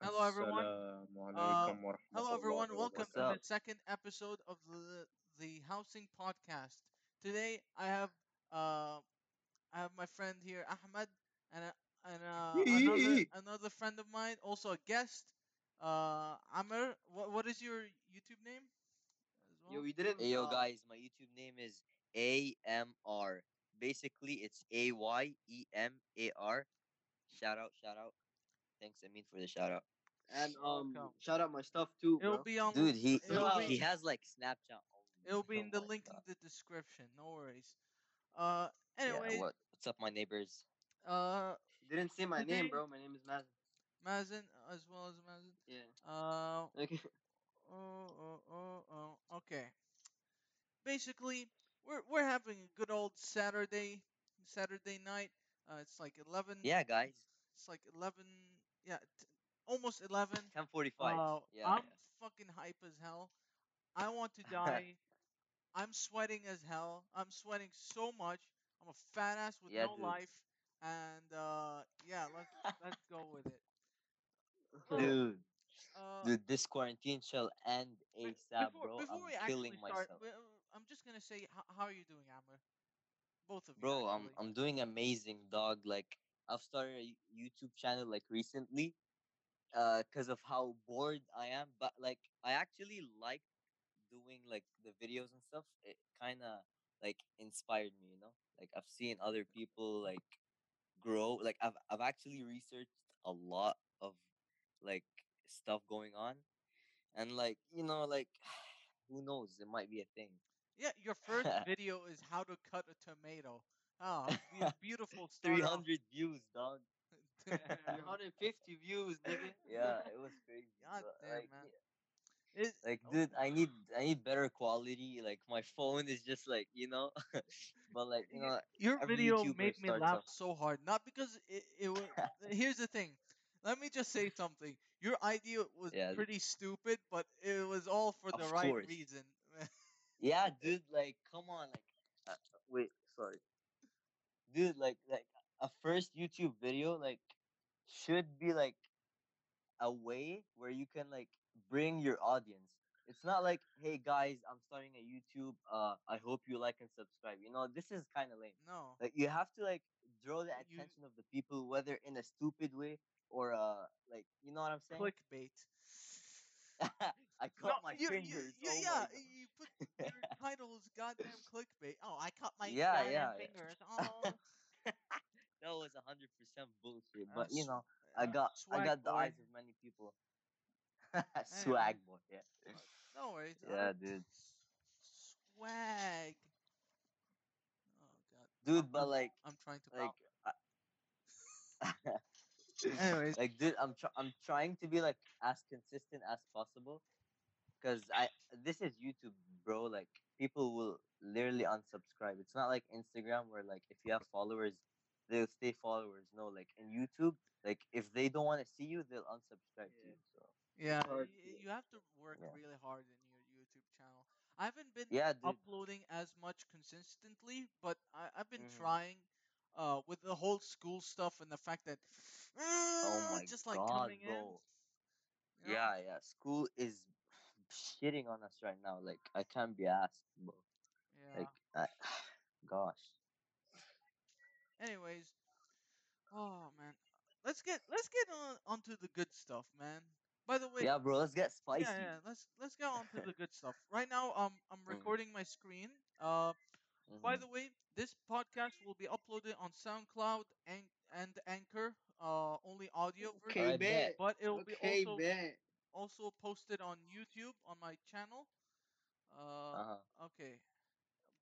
Hello everyone. Uh, uh hello everyone. Welcome to the second episode of the, the housing podcast. Today I have uh, I have my friend here Ahmed and uh, and uh, another, another friend of mine, also a guest. Uh, Amr, what, what is your YouTube name? Well? Yo, we didn't. Hey, yo, guys, my YouTube name is A M R. Basically, it's A Y E M A R. Shout out! Shout out! Thanks, Amin, for the shout out. And um, Welcome. shout out my stuff too, It'll bro. be on. Dude, he it'll he has like Snapchat. Only. it'll be in the link God. in the description. No worries. Uh, anyway, Yeah, what what's up, my neighbors? uh, You didn't say my name, bro. My name is Mazen. Mazen as well as Mazen. Yeah. Uh, Okay. Oh, oh, oh, oh. Okay. Basically, we're we're having a good old Saturday Saturday night. Uh, it's like eleven. Yeah, guys. It's like eleven. Yeah, t- almost eleven. Ten forty-five. Uh, yeah, I'm yeah. fucking hype as hell. I want to die. I'm sweating as hell. I'm sweating so much. I'm a fat ass with Yeah, no dude. life. And uh, yeah, let's let's go with it. Dude, Uh, dude, this quarantine shall end ASAP, before, bro. before I'm we killing actually start, myself. I'm just gonna say, how, how are you doing, Amr? Both of you, Bro, I'm. I'm doing amazing, dog. Like I've started a YouTube channel like recently, uh, cause of how bored I am. But like I actually like doing like the videos and stuff. It kind of like inspired me, you know. Like I've seen other people like grow. Like I've I've actually researched a lot of like stuff going on, and like you know like who knows it might be a thing. yeah, your first video is how to cut a tomato. Oh, beautiful start Three off. hundred views, dog. 150 views, nigga. Yeah, it was crazy. God but, damn, like, man. yeah, It- like oh, dude i need i need better quality like my phone is just like you know but like you know your video YouTuber made me laugh off- so hard. Not because it, it was. here's the thing. Let me just say something. Your idea was Yeah. pretty stupid, but it was all for the Of right course. reason. yeah dude like come on like uh, wait sorry dude like like a first youtube video like should be like a way where you can like bring your audience it's not like hey guys i'm starting a youtube uh i hope you like and subscribe you know this is kind of lame no. like you have to like draw the You- attention of the people whether in a stupid way or uh like you know what i'm saying Clickbait. i No, cut my you, you- fingers you- oh yeah, God. you put your title is goddamn clickbait. Oh, I cut my Yeah, yeah, yeah. fingers. Oh, that was a hundred percent bullshit but you know i got i got the boy. eyes of many people swag boy yeah No worries. yeah dude Swag. Oh god. dude I'm- but like I'm trying to. like. I- Anyways, like dude i'm tr- i'm trying to be like as consistent as possible because i this is youtube bro like people will literally unsubscribe it's not like instagram where like if you have followers they'll stay followers no like in youtube like if they don't want to see you they'll unsubscribe to you so yeah, you have to work Yeah. really hard in your YouTube channel. I haven't been yeah dude uploading as much consistently, but I, I've been Mhm. trying. Uh, with the whole school stuff and the fact that, oh uh, my just like god coming in. bro you know? yeah yeah school is shitting on us right now like i can't be asked bro Yeah. like I, gosh Anyways, oh man, let's get let's get on onto the good stuff, man. By the way, yeah bro let's get spicy yeah, yeah, let's let's get on to the good stuff. Right now, um, I'm Mhm. recording my screen. Uh, by Mhm. the way, this podcast will be uploaded on SoundCloud and and Anchor. Uh, only audio version, Okay, Alright, bet. bet. but it will be Okay, also bet. Also posted on YouTube on my channel. Uh, uh-huh okay,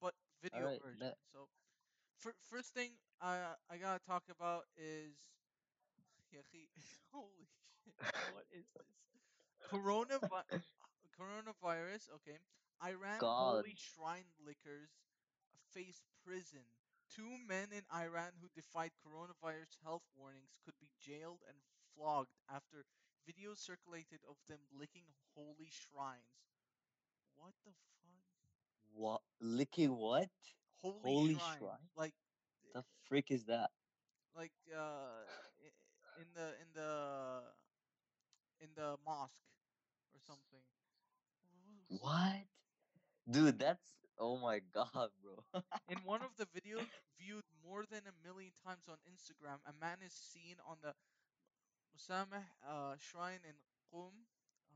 but video Alright, version. So, fir- first thing I I gotta talk about is, holy shit, what is this? Coronavi- coronavirus. Okay, Iran holy God. shrine lickers face prison. Two men in Iran who defied coronavirus health warnings could be jailed and flogged after videos circulated of them licking holy shrines. What the fuck? What licking what? Holy, Holy shrine. shrine? Like The freak is that? like uh in the in the in the mosque or something. What? Dude, that's oh my god, bro. In one of the videos viewed more than a million times on Instagram, a man is seen on the Musameh uh, shrine in Qum.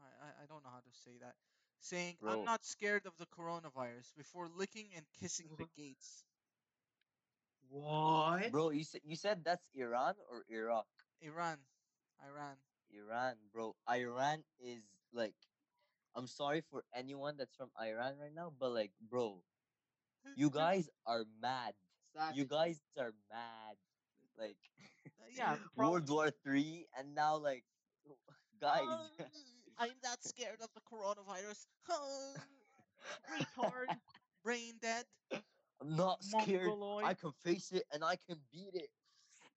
I, I, I don't know how to say that. Saying, I'm not scared of the coronavirus before licking and kissing the gates. What? bro, you said you said that's Iran or Iraq? Iran. Iran. Iran, bro. Iran is like I'm sorry for anyone that's from Iran right now, but like, bro, you guys are mad. You guys are mad. Like yeah, World War Three, and now like, guys. Uh, I'm not scared of the coronavirus. Retard. Brain dead. I'm not scared. Mongoloid. I can face it and I can beat it.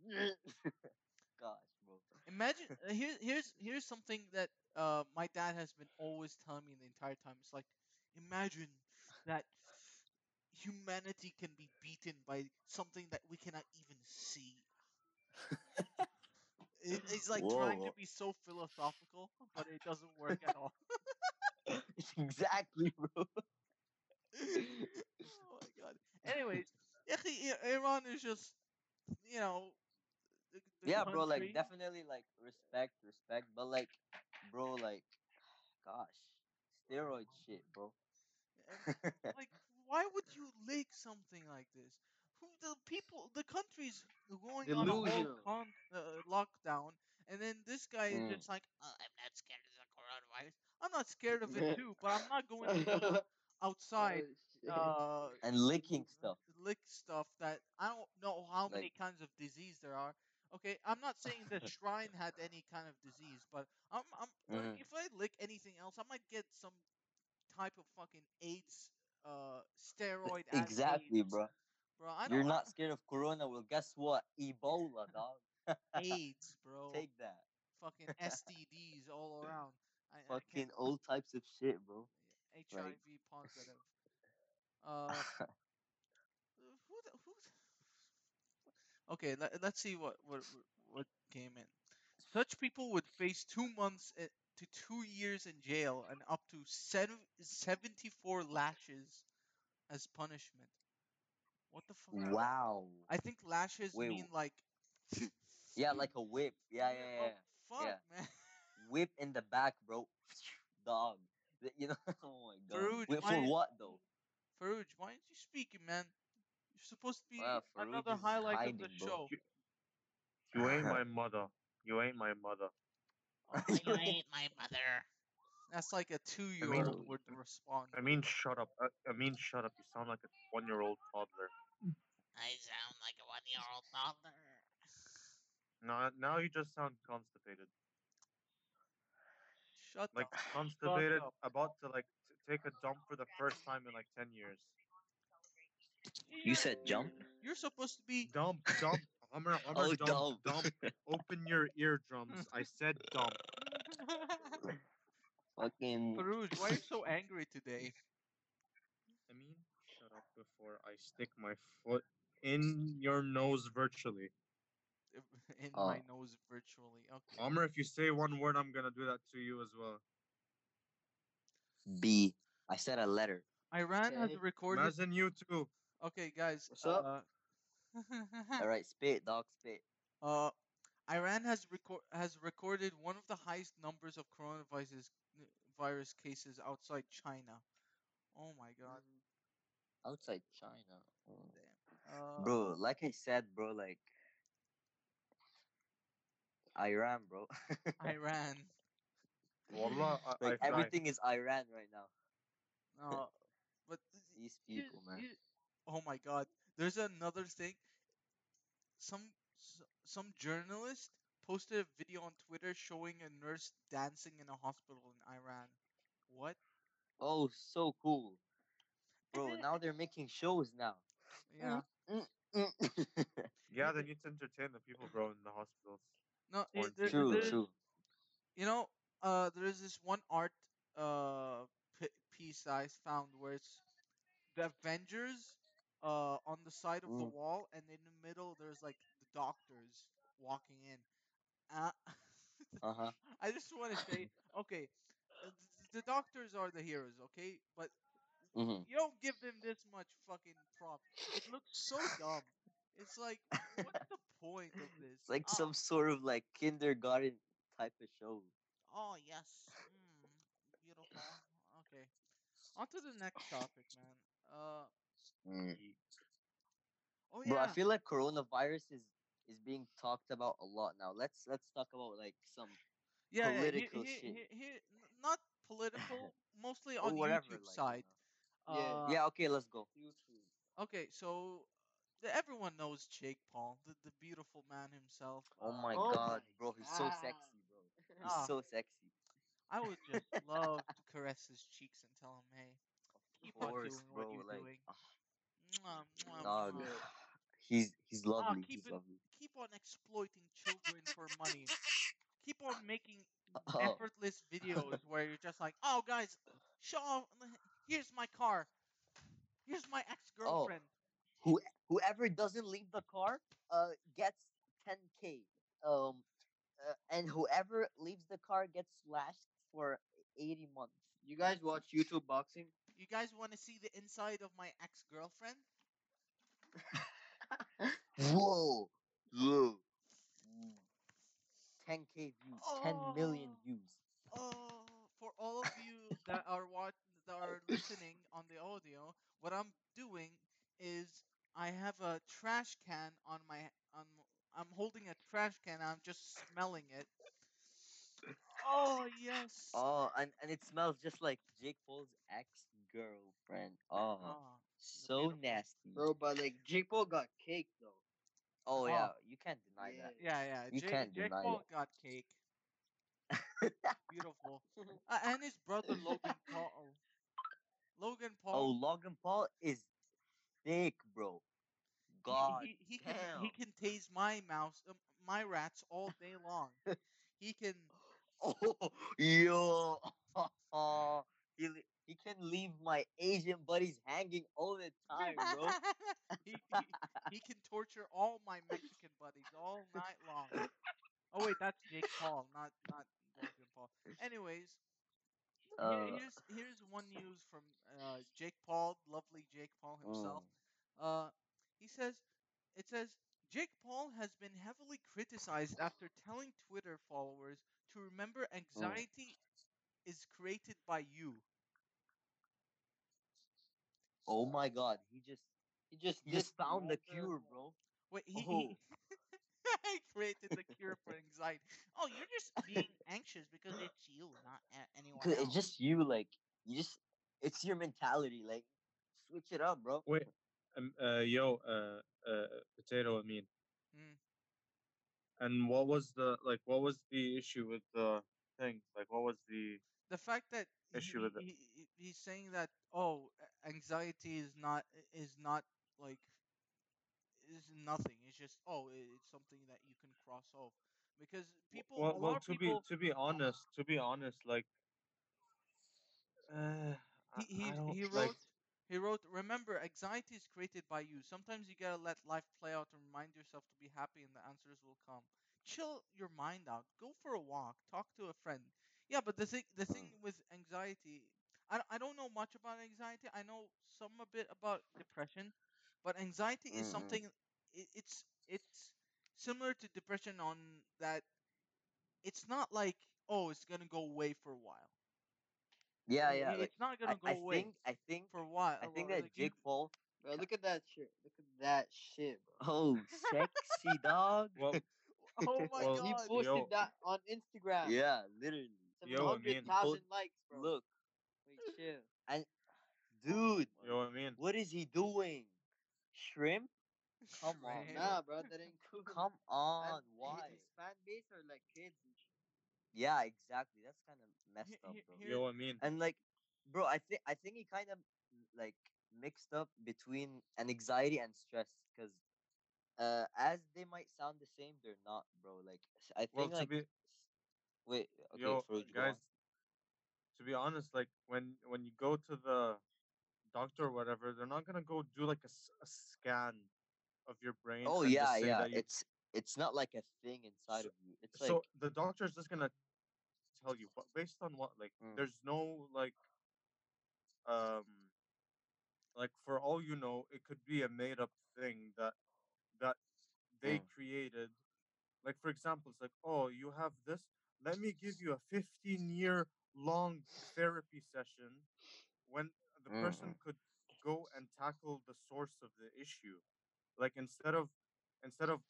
Gosh, bro. Imagine uh, here's here's here's something that uh my dad has been always telling me the entire time. It's like imagine that humanity can be beaten by something that we cannot even see. It's like trying to be so philosophical, but it doesn't work at all. exactly, bro. oh my god. Anyways, Iran is just you know. The, the yeah, bro. Like definitely, like respect, respect. But like, bro, like, gosh, steroid shit, bro. Eh, like why would you lick something like this who the people the country's going on a con- uh, lockdown and then this guy is Mm. just like uh, i'm not scared of the coronavirus i'm not scared of it too but i'm not going to go outside uh and licking stuff. lick stuff that i don't know how many Like- kinds of disease there are okay i'm not saying the shrine had any kind of disease but i'm, I'm like, Mhm. if i lick anything else i might get some type of fucking AIDS uh steroid Exactly, AIDS. bro. Bro, I You're don't scared of corona. Well, guess what? Ebola, dog. AIDS, bro. Take that. fucking STDs all around. I, I Fucking can't all types of shit, bro. HIV positive. Uh, who the, who? the- Okay, let, let's see what what what came in. Such people would face two months to two years in jail and up to seven, 74 lashes as punishment. What the fuck? Wow. I think lashes Wait, mean like. Yeah, like a whip. Yeah, yeah, Oh, yeah. fuck, yeah. man. Whip in the back, bro. Dog. You know? Oh my god. Farouj, Whip why- for what though? Farouj, why aren't you speaking, man? You're supposed to be Wow, another is highlight of the bro. show. You ain't my mother. You ain't my mother. Oh, you ain't my mother. That's like a two-year-old would respond. I mean, shut up. I, I mean, shut up. You sound like a one-year-old toddler. I sound like a one-year-old toddler. Now, now you just sound constipated. Shut Like up. constipated, up. about to like t- take a dump for the first time in like ten years. You said jump? You're supposed to be. Dump, dump. Hummer, Hummer, Oh, dump, dump. dump. Open your eardrums. I said dump. Fucking. Farouj, why are you so angry today? I mean, shut up before I stick my foot in your nose virtually. In Oh. my nose virtually. Okay. Hummer, if you say one word, I'm gonna do that to you as well. B. I said a letter. Iran has Okay. recorded. Imagine you too. Okay, guys. What's up? uh, All right, spit, dog, spit. Uh, Iran has record has recorded one of the highest numbers of coronavirus virus cases outside China. Oh my god. Outside China. Mm. Damn. Uh, Bro, like I said, bro, like. Iran, bro. Iran. Wallah, I, like I fly. everything is Iran right now. Uh, but These here- people, man. here- oh my god. There's another thing. Some some journalist posted a video on Twitter showing a nurse dancing in a hospital in Iran. What? Oh, so cool. Bro, now they're making shows now. Yeah. Yeah, they need to entertain the people, bro, in the hospitals. No, it, there, true, there's- true. You know, uh, there is this one art uh p- piece I found where it's the Avengers uh on the side of the Mm. wall, and in the middle there's like the doctors walking in. Uh, Uh huh. I just want to say okay, uh, th- the doctors are the heroes, okay, but hmm you don't give them this much fucking prop. It looks so dumb. It's like, what's the point of this? It's like Ah, some sort of like kindergarten type of show. Oh yes, mm, beautiful. Okay, on to the next topic, man. Uh, oh yeah. Bro, I feel like coronavirus is is being talked about a lot now. Let's let's talk about like some yeah, yeah. political Here, shit. here, here, n- not political, mostly on whatever. YouTube like, side. You Yeah. Uh, yeah. Okay, let's go. Okay, so everyone knows Jake Paul, the, the beautiful man himself. Oh uh, my Oh god, my bro, he's so sexy, bro. He's Ah. so sexy. I would just love to caress his cheeks and tell him, "Hey, keep Of on doing bro. what you're like, doing." ah, Mwah, mwah, dog, mwah. he's he's lovely. keep he's it- lovely. Keep on exploiting children for money. Keep on making Oh, effortless videos where you're just like, "Oh, guys, show off. Here's my car. Here's my ex-girlfriend." Oh, who whoever doesn't leave the car uh gets 10k um uh, and whoever leaves the car gets slashed for 80 months You guys watch YouTube boxing? You guys want to see the inside of my ex-girlfriend? whoa whoa Mm. 10k views 10 million views Oh, for all of you that are watch that are listening on the audio, what I'm doing is I have a trash can on my on I'm holding a trash can. I'm just smelling it. Oh yes. oh and, and it smells just like jake paul's ex-girlfriend oh Ah, so nasty Bro, but like Jake Paul got cake though. oh Oh. yeah you can't deny Yeah. that yeah, yeah. You Jake, can't Jake deny Paul got cake. Beautiful. Uh, and his brother Logan Paul. Logan Paul. oh logan paul is thick bro he- god he, he, can he can tase my mouse, um, my rats all day long. he can Oh, yo. he, he can leave my Asian buddies hanging all the time, bro. he, he he can torture all my Mexican buddies all night long. Oh wait, that's Jake Paul, not not Paul. Anyways, Uh, here's here's one news from uh, Jake Paul, lovely Jake Paul himself. mm. Uh, he says, it says Jake Paul has been heavily criticized after telling Twitter followers to remember anxiety is created by you. Oh my god, he just He just he just found the cure, bro. Wait, he, Oh. he he created the cure for anxiety. Oh, you're just being anxious because it's you, not a- anyone 'Cause else. It's just you, like you just it's your mentality, like switch it up, bro. Wait, um, uh, yo, uh, uh, potato. I mean, Mm. and what was the like? What was the issue with the thing? Like, what was the? the fact that he, issue with it. he, he- he's saying that oh anxiety is not is not like is nothing. It's just oh it's something that you can cross off. Because people well, well, to people be to be honest, to be honest, like, uh, he, he, he like. wrote he wrote remember anxiety is created by you. Sometimes you gotta let life play out and remind yourself to be happy and the answers will come. Chill your mind out. Go for a walk. Talk to a friend. Yeah but the thing the thing Mm. with anxiety I, I don't know much about anxiety. I know some a bit about depression but anxiety is Mm-mm. something it, it's it's similar to depression on that it's not like oh it's gonna go away for a while Yeah, yeah. i- Like it's not gonna I, go I away think I think for a while I think that like, you- Jake Paul. Bro, look at that shit. Look at that shit, bro. Oh, sexy dog. Well, oh my Well, he posted Yo. that on Instagram. yeah, literally. Yo, I mean- 700,000 likes, bro. Look, Wait, chill. And dude. you know what I mean? What is he doing? Shrimp? Come on, Shrimp. Nah, bro, that ain't cool. Come on, And why? His fan base are like kids and shit. Yeah, exactly. That's kind of messed up, bro. You know what I mean? And like, bro, I think I think he kind of like mixed up between an anxiety and stress, because uh, as they might sound the same, they're not, bro. Like, s- I Well, think to like, be wait, okay, yo, Farouj, go on. guys, to be honest, like when when you go to the doctor or whatever, they're not gonna go do like a scan of your brain. Oh yeah, yeah. you- It's it's not like a thing inside So- of you. It's like so the doctor's just gonna tell you, but based on what? Like, Mm. there's no like, um, like for all you know, it could be a made up thing that that they Mm. created. Like for example, it's like, oh, you have this. Let me give you a 15 year long therapy session when the person Mm. could go and tackle the source of the issue. Like instead of instead of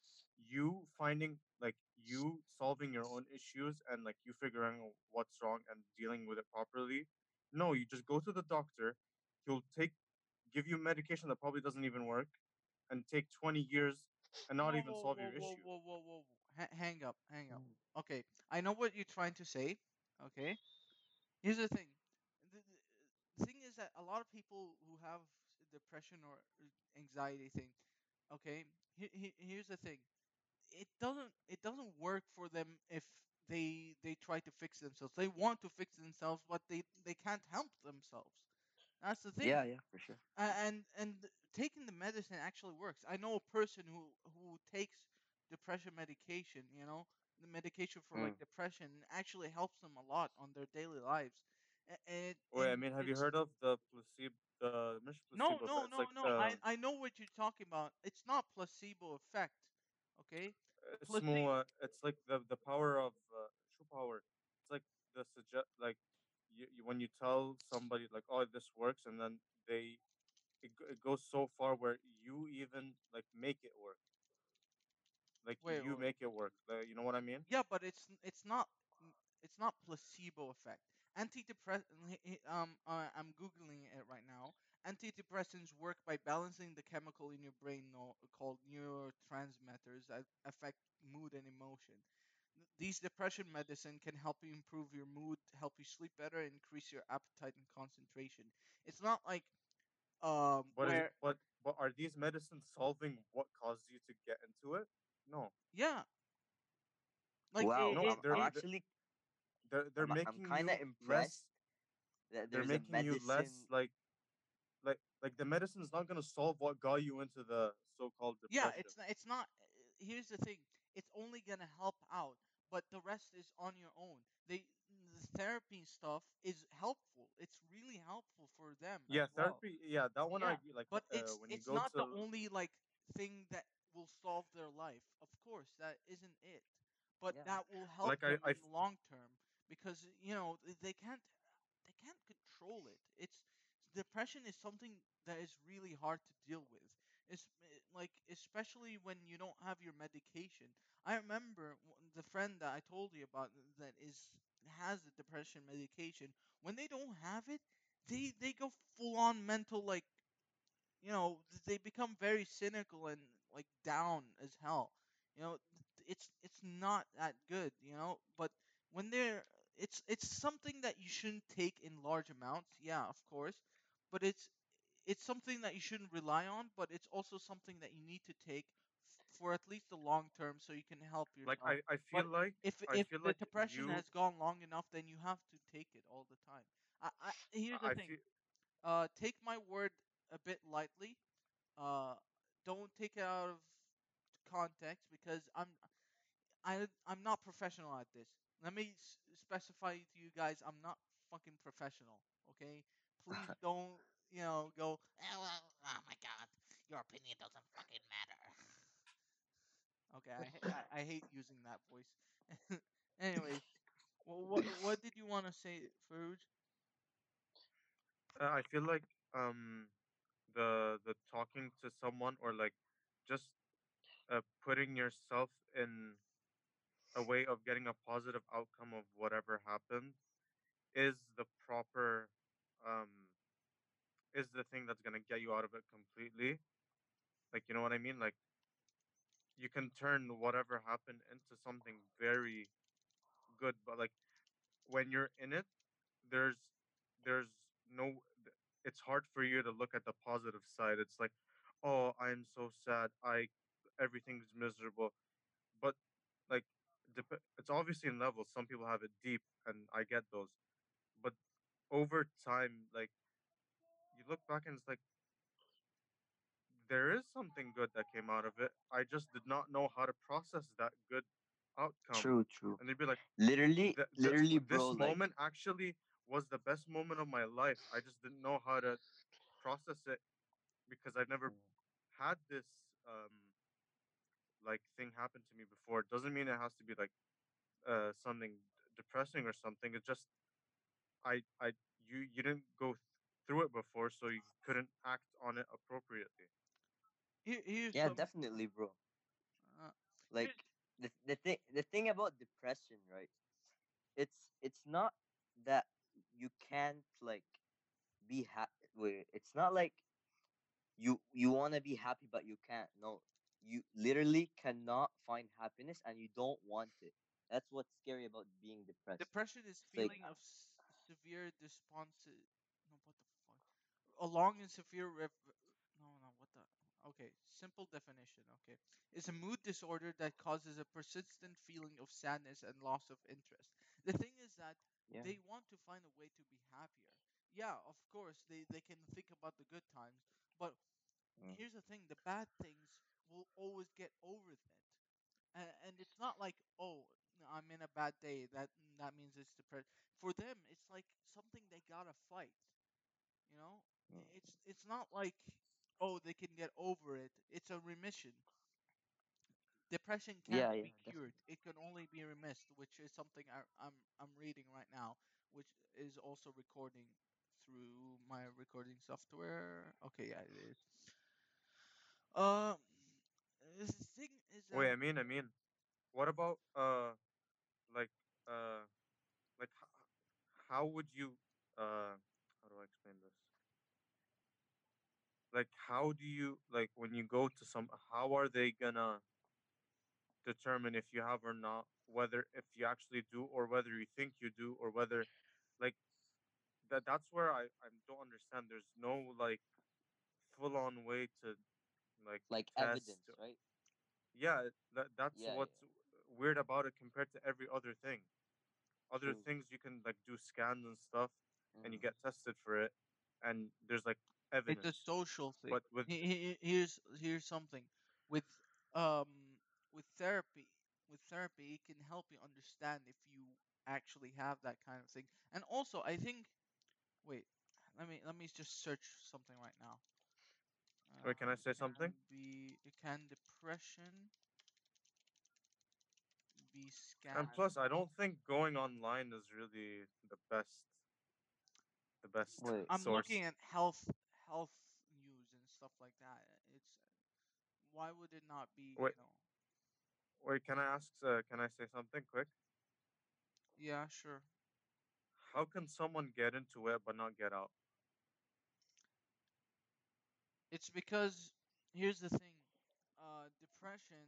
you finding like you solving your own issues and like you figuring out what's wrong and dealing with it properly. No, you just go to the doctor. He'll take give you medication that probably doesn't even work and take 20 years and not Whoa, even solve whoa, your whoa, issue. whoa, whoa, whoa. Ha- hang up, hang up. Mm. Okay, I know what you're trying to say. Okay, here's the thing. The, the, the thing is that a lot of people who have depression or uh, anxiety thing. Okay, he, he, here's the thing. It doesn't it doesn't work for them if they they try to fix themselves. They want to fix themselves, but they they can't help themselves. That's the thing Yeah, yeah, for sure. uh, and and taking the medicine actually works. I know a person who who takes depression medication. You know, the medication for like Mm. depression actually helps them a lot on their daily lives. And, and Wait, I mean, have you heard of the placebo? The placebo no, no, no, like no. The... I, I know what you're talking about. It's not placebo effect. Okay. Uh, it's more. It's like the the power of uh, true power. It's like the suggest like you, you, when you tell somebody like oh this works and then they it, it goes so far where you even like make it work like wait, you wait. make it work you know what i mean yeah but it's it's not it's not placebo effect Antidepressant. Um, uh, I'm googling it right now. Antidepressants work by balancing the chemical in your brain no, called neurotransmitters that affect mood and emotion. These depression medicine can help you improve your mood, help you sleep better, increase your appetite and concentration. It's not like um But is where but but are these medicines solving what caused you to get into it? No, yeah, like Wow, it, no. it, They're I'm it they're actually they're, they're I'm I'm making kind of you less. impressed that They're making you less medicine. like like like the medicine's not gonna solve what got you into the so-called depression. Yeah, it's not, it's not. uh, Here's the thing: it's only gonna help out, but the rest is on your own. They the therapy stuff is helpful. It's really helpful for them Yeah, well. therapy. Yeah, that one I agree. Like but uh, it's when you it's not to the only like thing that will solve their life. Of course, that isn't it. But Yeah. that will help like I them I in the long term because you know they can't they can't control it. It's depression is something that is really hard to deal with. It's eh, like especially when you don't have your medication. I remember the friend that I told you about that is has the depression medication. When they don't have it, they they go full on mental like you know they become very cynical and like down as hell you know it's it's not that good you know but when they're it's it's something that you shouldn't take in large amounts yeah of course but it's it's something that you shouldn't rely on but it's also something that you need to take for at least the long term so you can help your like I I but feel like if I if the like depression you has gone long enough then you have to take it all the time. I, I here's the I thing feel uh take my word a bit lightly uh don't take it out of context because i'm I, i'm not professional at this let me s- specify to you guys i'm not fucking professional okay? Please don't you know go oh, well, oh my god your opinion doesn't fucking matter. Okay i i, I hate using that voice. Anyway, well, what what did you want to say Farouj? uh, I feel like um the the talking to someone or like just uh, putting yourself in a way of getting a positive outcome of whatever happened is the proper um is the thing that's gonna get you out of it completely. Like you know what I mean? Like you can turn whatever happened into something very good, but like when you're in it, there's there's no it's hard for you to look at the positive side. It's like, oh, I'm so sad. I everything's miserable. But like dep- it's obviously in levels. Some people have it deep and I get those. But over time, like you look back and it's like there is something good that came out of it. I just did not know how to process that good outcome, True, true. and they'd be like, Literally, "Th- this, literally, this bro. Like, moment actually was the best moment of my life. I just didn't know how to process it because I've never had this um like thing happened to me before. It doesn't mean it has to be like uh something depressing or something. It's just I I you you didn't go th- through it before, so you couldn't act on it appropriately. Here, here's yeah, some. definitely, bro. Uh, Like the the thing the thing about depression, right? It's it's not that you can't like be happy. It's not like you you want to be happy but you can't. No, you literally cannot find happiness and you don't want it. That's what's scary about being depressed. depression is It's like- feeling of s- severe responsive. No, what the fuck? Along and severe rev. No, no, what the? Okay, simple definition. Okay, it's a mood disorder that causes a persistent feeling of sadness and loss of interest. The thing is that Yeah. they want to find a way to be happier. Yeah, of course, they, they can think about the good times, but Mm. here's the thing the bad things will always get over that. And, and it's not like, oh, I'm in a bad day, that that means it's depressed. For them, it's like something they gotta fight. You know? Mm. It's it's not like, oh, they can get over it. It's a remission. Depression can't Yeah, yeah, be cured. It can only be remissed, which is something I, I'm I'm reading right now, which is also recording through my recording software. Okay, yeah, it is. Um, the thing is that Wait, I mean, I mean, what about uh like uh like h- how would you uh how do I explain this? Like how do you like when you go to some how are they gonna determine if you have or not whether if you actually do or whether you think you do or whether like that that's where I I don't understand there's no like full on way to like Like test evidence, right? yeah that that's Yeah, what's weird about it compared to every other thing other True. things you can like do scans and stuff and you Mm. get tested for it and there's like evidence it's a social thing. but with He- he- he- here's here's something with um with therapy with therapy it can help you understand if you actually have that kind of thing and also i think wait let me let me just search something right now Wait, can I Uh, say something? be can depression be scanned and plus i don't think going online is really the best the best Wait. i'm source. looking at health health news and stuff like that. It's why would it not be Wait. you know? Wait can i ask uh, can i say something quick? Yeah sure. How can someone get into it but not get out It's because here's the thing. Uh, depression.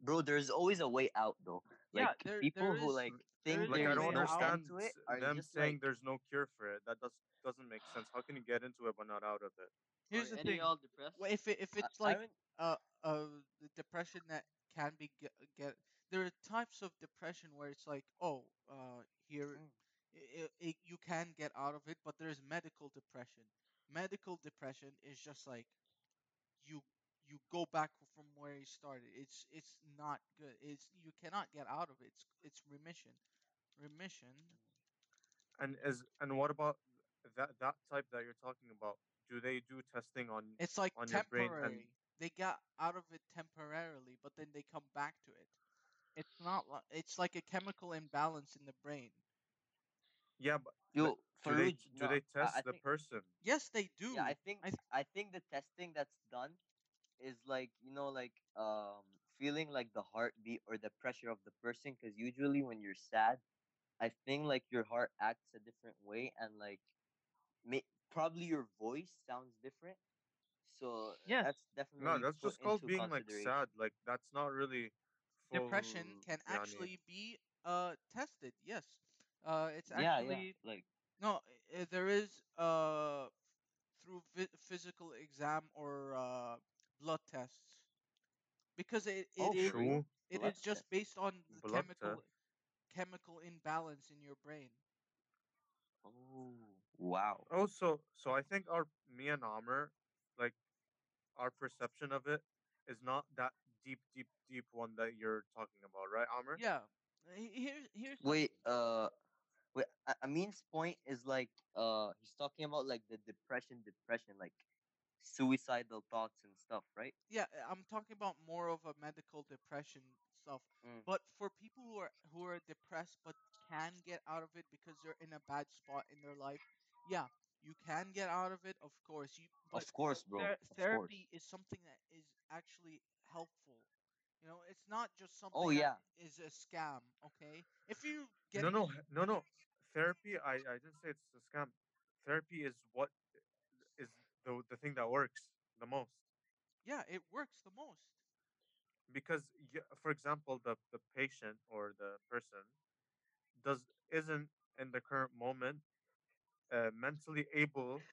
Bro, there's always a way out though. Yeah, Like there- people there who is- like think like a i there's don't way out. understand end to it are them just saying like there's no cure for it that does doesn't make sense how can you get into it but not out of it Here's Are the thing. y'all depressed? Well, if it, if it's I like don't- uh uh the depression that can be get, get there are types of depression where it's like oh uh here Mm. i i you can get out of it, but there's medical depression. Medical depression is just like you you go back from where you started. It's it's not good. It's you cannot get out of it. It's it's remission. Remission. and is and what about that that type that you're talking about do they do testing on It's like on temporary. and They got out of it temporarily, but then they come back to it. It's not like it's like a chemical imbalance in the brain. yeah but Yo, do they do no, they test I the think- person Yes, they do. Yeah, I think I th- I think the testing that's done is like you know like um feeling like the heartbeat or the pressure of the person because usually when you're sad, I think like your heart acts a different way and like may- probably your voice sounds different. So yeah, that's definitely no that's just called being like sad like that's not really depression can actually be uh tested. Yes. Uh, it's Yeah, actually yeah, like no. i- There is uh through vi- physical exam or uh blood tests because it it Oh, is for? True. it Blood is just test. based on the Blood chemical test. chemical imbalance in your brain. oh wow. Oh, so so I think our me and Amr, like our perception of it is not that deep, deep, deep one that you're talking about, right, Amr? Yeah. he- Here's here's Wait, uh, wait. A- Amin's point is like, uh, he's talking about like the depression, depression, like suicidal thoughts and stuff, right? yeah, I'm talking about more of a medical depression stuff. Mm. But for people who are who are depressed but can get out of it because they're in a bad spot in their life, yeah, you can get out of it, of course. You Of course, bro. ther- of course. therapy is something that is actually helpful. You know, it's not just something Oh, yeah. is a scam. Okay, if you get No, no, no, no. Therapy. I, I didn't say it's a scam. Therapy is what is the the thing that works the most. yeah, it works the most. because for example the the patient or the person does isn't in the current moment uh, mentally able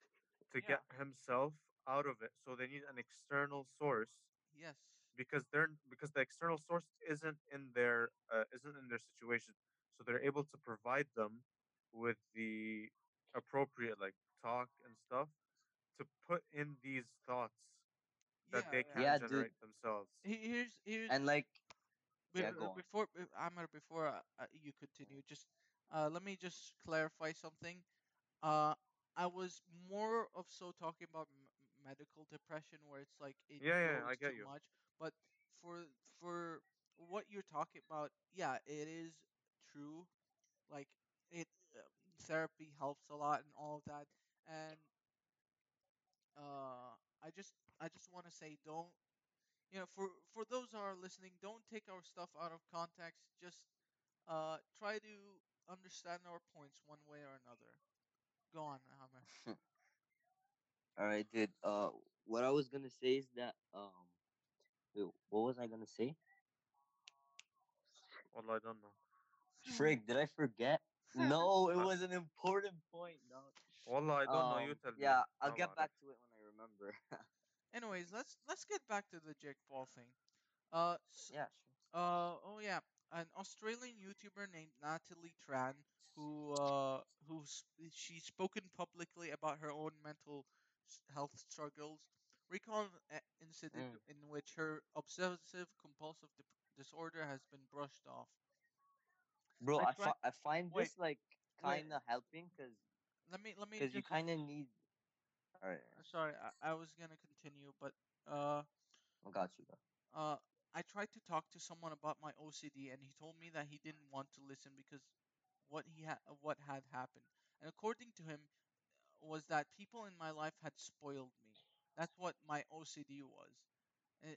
to Yeah. get himself out of it so they need an external source Yes. because they're because the external source isn't in their uh, isn't in their situation so they're able to provide them with the appropriate like talk and stuff to put in these thoughts that yeah, they can Yeah, dude. generate themselves Here's here's And like, Be- Yeah, go on. before Amr, before uh, uh, you continue, just uh, let me just clarify something. Uh, I was more of so talking about m- medical depression, where it's like it Yeah, yeah, I get too you. much. But for for what you're talking about, yeah, it is true. Like it, therapy helps a lot and all of that. And uh, I just I just want to say, don't you know for for those who are listening don't take our stuff out of context just uh try to understand our points one way or another go on Hammer. all right, dude. Uh, what I was gonna say is that um, wait, what was I gonna say? well i don't know Frig, did I forget? no, it was an important point. No. Wallah, I don't um, know. You um, tell me. Yeah, I'll get back to it when I remember. Anyways, let's let's get back to the Jake Paul thing. Uh, so, yeah. Sure. Uh, oh yeah, an Australian YouTuber named Natalie Tran, who uh, who she's spoken publicly about her own mental health struggles. Recall an incident mm. in which her obsessive compulsive disorder has been brushed off. Bro, I I, fi- I find wait, this like kind of helping because let me let me because you kind of need. All right, uh, sorry I, I was gonna continue but uh I got you. though. uh I tried to talk to someone about my OCD and he told me that he didn't want to listen because what he had what had happened and according to him was that people in my life had spoiled me that's what my OCD was Eh,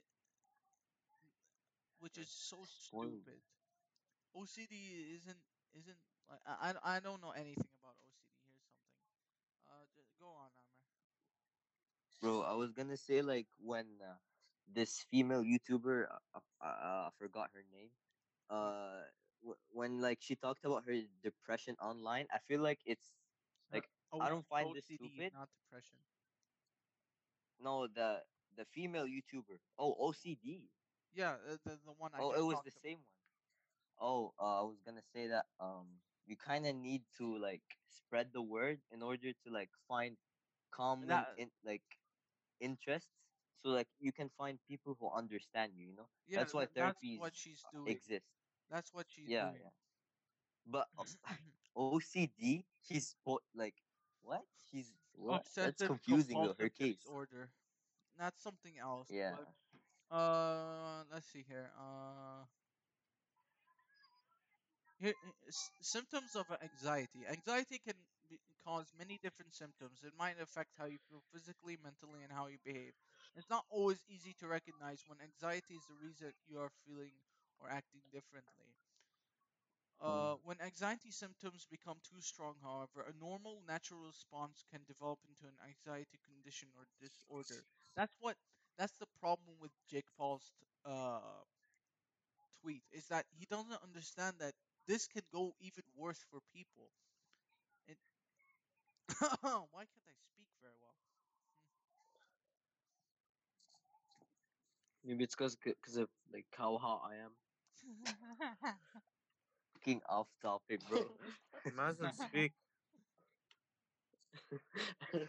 which is so Spoiled. stupid OCD isn't isn't like I, I I don't know anything about OCD here's something uh go on Amr Bro, I was gonna say like when uh, this female YouTuber, uh, uh, uh, I forgot her name. Uh, w- when like she talked about her depression online, I feel like it's like I don't find this OCD, stupid. not depression no the the female YouTuber. Oh, OCD. yeah the the one I oh, it was the about. same one. Oh, uh, I was gonna say that um, you kind of need to like spread the word in order to like find common That- in like interests, so like you can find people who understand you. You know, Yeah, that's why th- that's therapies what she's doing. exist. That's what she's Yeah, doing. yeah. But OCD, she's like what? She's what? That's confusing though. Her case. order, That's something else. Yeah. But, uh, let's see here. Uh, here uh, symptoms of anxiety. Anxiety can be, cause many different symptoms. It might affect how you feel physically, mentally, and how you behave. It's not always easy to recognize when anxiety is the reason you are feeling or acting differently. Uh, when anxiety symptoms become too strong, however, a normal natural response can develop into an anxiety condition or disorder. That's what that's the problem with Jake Paul's uh, tweet is that he doesn't understand that this can go even worse for people. It why can't I speak very well? Maybe it's because because of like how hot I am. Fucking off topic, bro. Mazen, speak.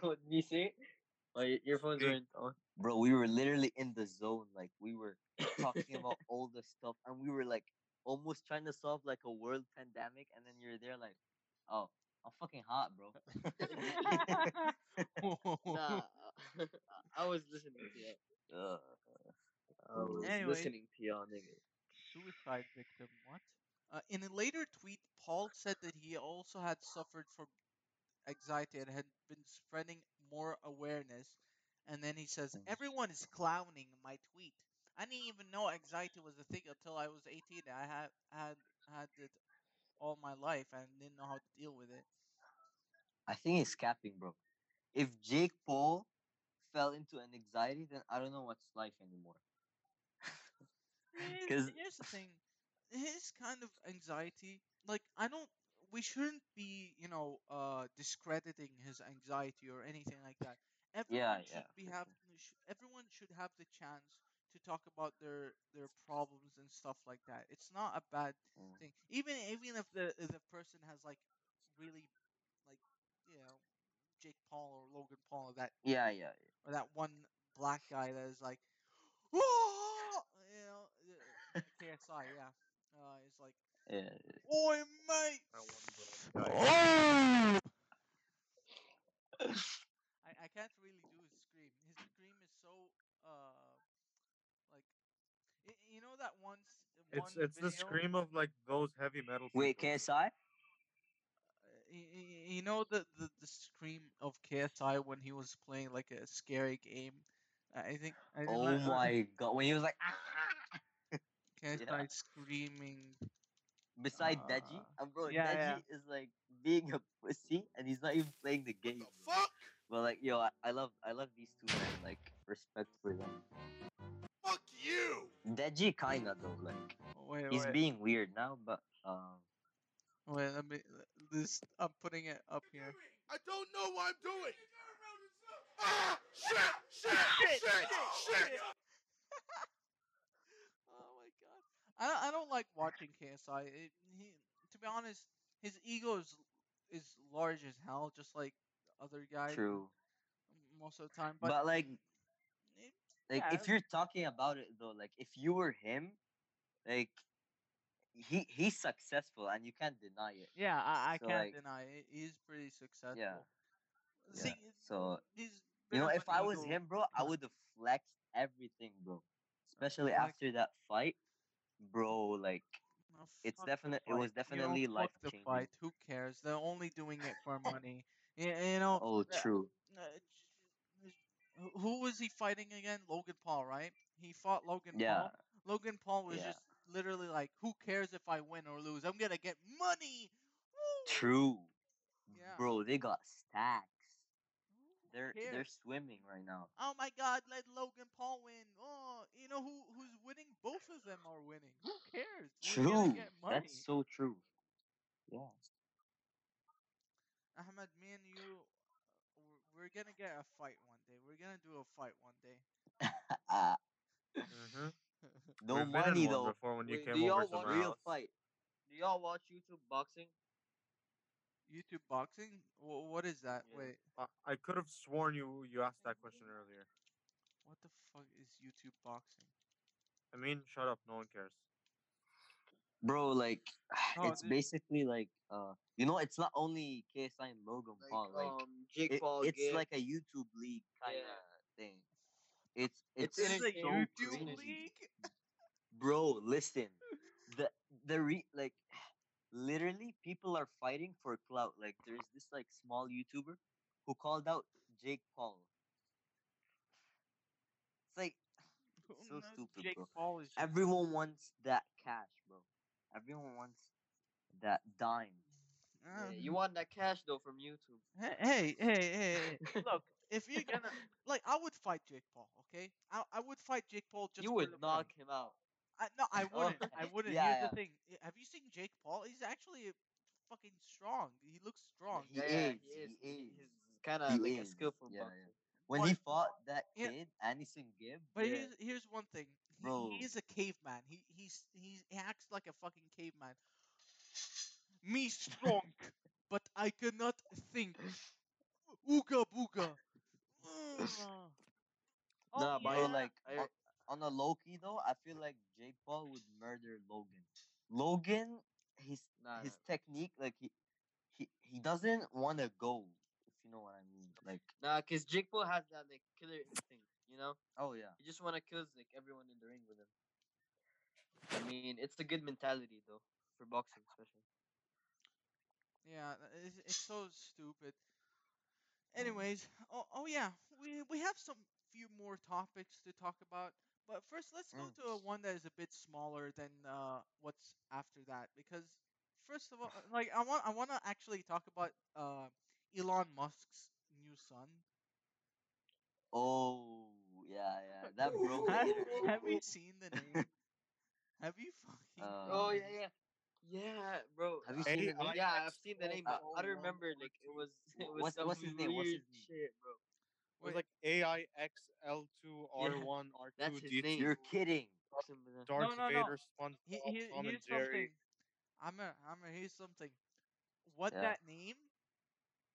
what did you say? My earphones Speak. aren't on. Bro, we were literally in the zone. Like we were talking about all the stuff, and we were like almost trying to solve like a world pandemic, and then you're there like, oh, I'm fucking hot, bro. Nah, I was listening to you. Ugh. I was Anyway. listening to y'all niggas. Suicide victim. What? Uh, in a later tweet, Paul said that he also had suffered from anxiety and had been spreading more awareness. And then he says, Mm. "Everyone is clowning my tweet. I didn't even know anxiety was a thing until I was 18. I had had had it all my life and didn't know how to deal with it." I think he's capping, bro. If Jake Paul fell into an anxiety, then I don't know what's life anymore. Because here's the thing, his kind of anxiety, like I don't, we shouldn't be, you know, uh, discrediting his anxiety or anything like that. Everyone Yeah, should yeah, be have, everyone should have the chance to talk about their their problems and stuff like that. It's not a bad Mm. thing, even even if the if the person has like really, like, you know, Jake Paul or Logan Paul or that Yeah, yeah, yeah. or that one black guy that is like, "Whoa!" you know, uh, KSI, yeah. Uh, it's like, yeah. oi, mate. That one black guy. I, I can't really do his scream. His scream is so uh like y- you know that once It's one it's the scream of like those heavy metal. Wait, people. KSI? uh, y- y- you know the, the the scream of KSI when he was playing like a scary game. I think. I think Oh that- my god! When he was like, ah! KSI screaming. beside Deji, Uh, and bro, yeah, Deji is like being a pussy, and he's not even playing the game. bro. Fuck! But like, yo, I, I love, I love these two men. Like, respect for them. Fuck you! Deji kinda though, like, Wait, he's wait, being weird now, but um, wait. Let me. This. I'm putting it up here. I don't know what I'm doing! Ah! Shit! Shit! Shit! Shit! Oh my god. I don't, I don't like watching KSI. It, he, to be honest, his ego is is large as hell, just like other guys. true. Most of the time, But, but, like, it, like yeah, if you're talking about it though, like if you were him, like, he he's successful, and you can't deny it. yeah, I, I so, can't like- deny it. He's pretty successful. Yeah. See, yeah. So he's you know, if I was ego him, bro, I would have flexed everything, bro. Especially Flex. after that fight, bro. Like, it's definitely it was fight. You know, definitely fuck the fight. Who cares? They're only doing it for money. You, you know. oh, uh, true. uh, who- who was he fighting again? Logan Paul, right? He fought Logan Yeah. Paul. Logan Paul was Yeah. just literally like, "Who cares if I win or lose? I'm gonna get money." Woo! True. Yeah. Bro, they got stacks. Who They're they're swimming right now. Oh my God! Let Logan Paul win. Oh, you know who who's winning? Both of them are winning. Who cares? True. get money. That's so true. Yeah. Ahmed, me and you, uh, we're- we're gonna get a fight one day. We're gonna do a fight one day. Ah, Mhm. No We've been in money though. Before when you Wait, came do y'all over to want my Real house. fight. Do y'all watch YouTube boxing? YouTube boxing? Wh- what is that? Yeah. Wait, I, I could have sworn you you asked that question earlier. what the fuck is YouTube boxing? I mean, shut up. No one cares. Bro, like Oh, it's dude. basically like uh you know it's not only KSI and Logan Like, Paul, like um, Jake it- Paul. it's Gibbs. like a YouTube league kind of Yeah. thing. It's it's, It's This is a so YouTube crazy. league? bro. Listen, the the re like literally people are fighting for clout. Like there's this like small YouTuber who called out Jake Paul. It's like so knows stupid, Jake bro. Paul is just- everyone wants that cash, bro. Everyone wants that dime. Uh, Yeah, you want that cash though from YouTube? Hey, hey, hey, hey, hey. Look, if you're gonna like, I would fight Jake Paul. Okay, I, I would fight Jake Paul just you would the money. knock him out. I, no, I wouldn't. I wouldn't. yeah, Here's yeah. the thing. Have you seen Jake Paul? He's actually fucking strong. He looks strong. He yeah, is, he is. he is. He's kind of He like a skillful yeah, boxer. yeah. When he fought that Yeah. kid, Anderson Gibb, But Yeah. here's here's one thing. He, Bro. he is a caveman. He he's he's, he acts like a fucking caveman. Me strong, but I cannot think. Ooga booga. Mm, Oh, Nah, but yeah. like I- on, on a low key though, I feel like Jake Paul would murder Logan. Logan, his Nah, his nah. technique, like he he, he doesn't want to go, if you know what I mean. Like, Nah, cause Jake Paul has that like killer instinct, you know. oh yeah, he just want to kill like everyone in the ring with him. I mean, it's a good mentality though for boxing, especially. Yeah, it's, it's so stupid. Anyways, oh, oh yeah, we we have some few more topics to talk about, but first let's go Mm. to a one that is a bit smaller than uh, what's after that because first of all, uh, like I want I want to actually talk about uh, Elon Musk's new son. oh yeah, yeah, that broke the have, internet. have you seen the name? have you fucking? Uh, Oh yeah, yeah, yeah, bro. Have you seen the name? Yeah, I've seen the name, but I don't remember. Like it was, it was What's- some what's his name? What's weird his name? shit, bro. It was Wait. like AIXL2R1, R2, that's his D2, name. You're kidding. Some of the- Darth no, no. Vader, SpongeBob, He, he, Tom and here's Jerry. something. I'm a, I'm a, here's something. What Yeah. that name?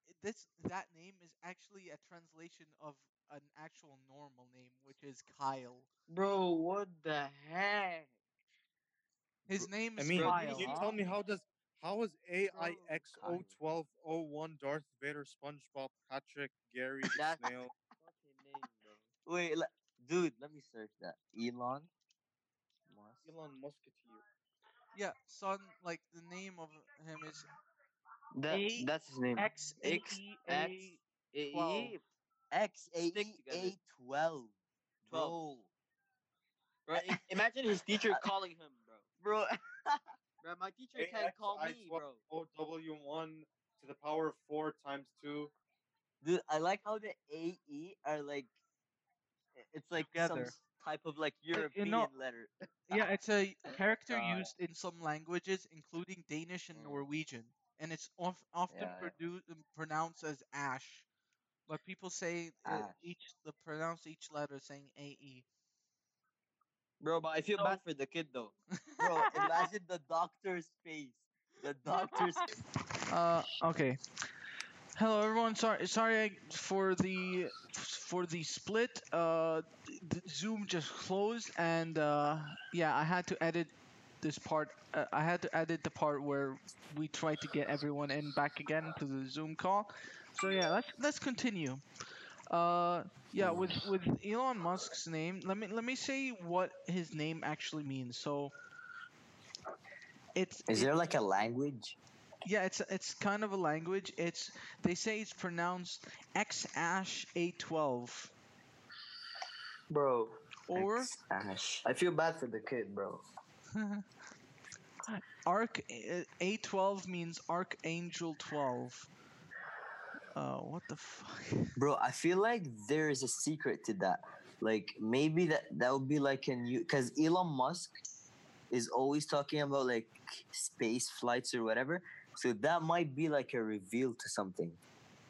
Eh, this that name is actually a translation of an actual normal name, which is Kyle. Bro, what the heck? His name I is mean, Kyle. can you tell me how does how is AIXO1201 Darth Vader, SpongeBob, Patrick, Gary, the That's- Snail? Fucking name, bro. Wait, le- dude, let me search that. Elon Musk. Elon Musketeer. Yeah, son. Like the name of him is That, A- that's his name. X A X- E X- A. A- twelve. E- X A Stick E together. A twelve. Twelve. Bro, Bro, i- imagine his teacher calling him, bro. bro. Bro, my teacher can't call me, bro. OW1 to the power of 4 times 2. Dude, I like how the A E are like. It's like some Together. s- type of like you European know- letter. Yeah, it's a character God. used in some languages, including Danish and Mm. Norwegian, and it's of, often Yeah, yeah. produ- um, pronounced as ash. But people say uh, Ash. each the pronounce each letter saying A E. Bro, but I feel So- bad for the kid though. Bro, imagine the doctor's face. The doctor's. Uh, okay. Hello, everyone. Sorry, sorry for the for the split. Uh, th- Zoom just closed, and uh, yeah, I had to edit this part. Uh, I had to edit the part where we tried to get everyone in back again to the Zoom call. So yeah, let's let's continue. Uh, yeah, with with Elon Musk's name, let me let me say what his name actually means. So. It's Is there like a language? yeah, it's it's kind of a language. It's they say it's pronounced X Ash A12 Bro, or X Ash. I feel bad for the kid, bro. Arc uh, A12 means Archangel 12. Uh, what the fuck? Bro, I feel like there is a secret to that. Like maybe that that would be like a new because Elon Musk is always talking about like space flights or whatever. So that might be like a reveal to something.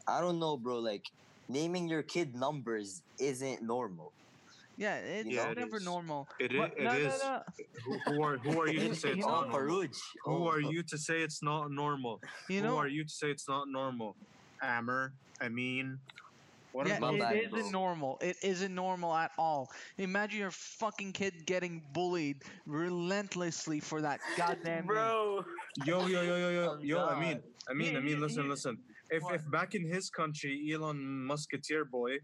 I don't know, bro. Like naming your kid numbers isn't normal. Yeah, it's Yeah, it never is. normal. It But it no, is. no. Who, who are who are you to say it's Oh, not normal? Who Oh, are you to say it's not normal? You Who know, are you to say it's not normal? Amr, I mean, what yeah, are My it those bad, people? isn't normal. It isn't normal at all. Imagine your fucking kid getting bullied relentlessly for that goddamn name. Bro, Yo, yo, yo, yo, yo, Oh, yo. I mean, God. I mean, I mean. he- Listen, he- listen. If What? if back in his country, Elon Musketeer boy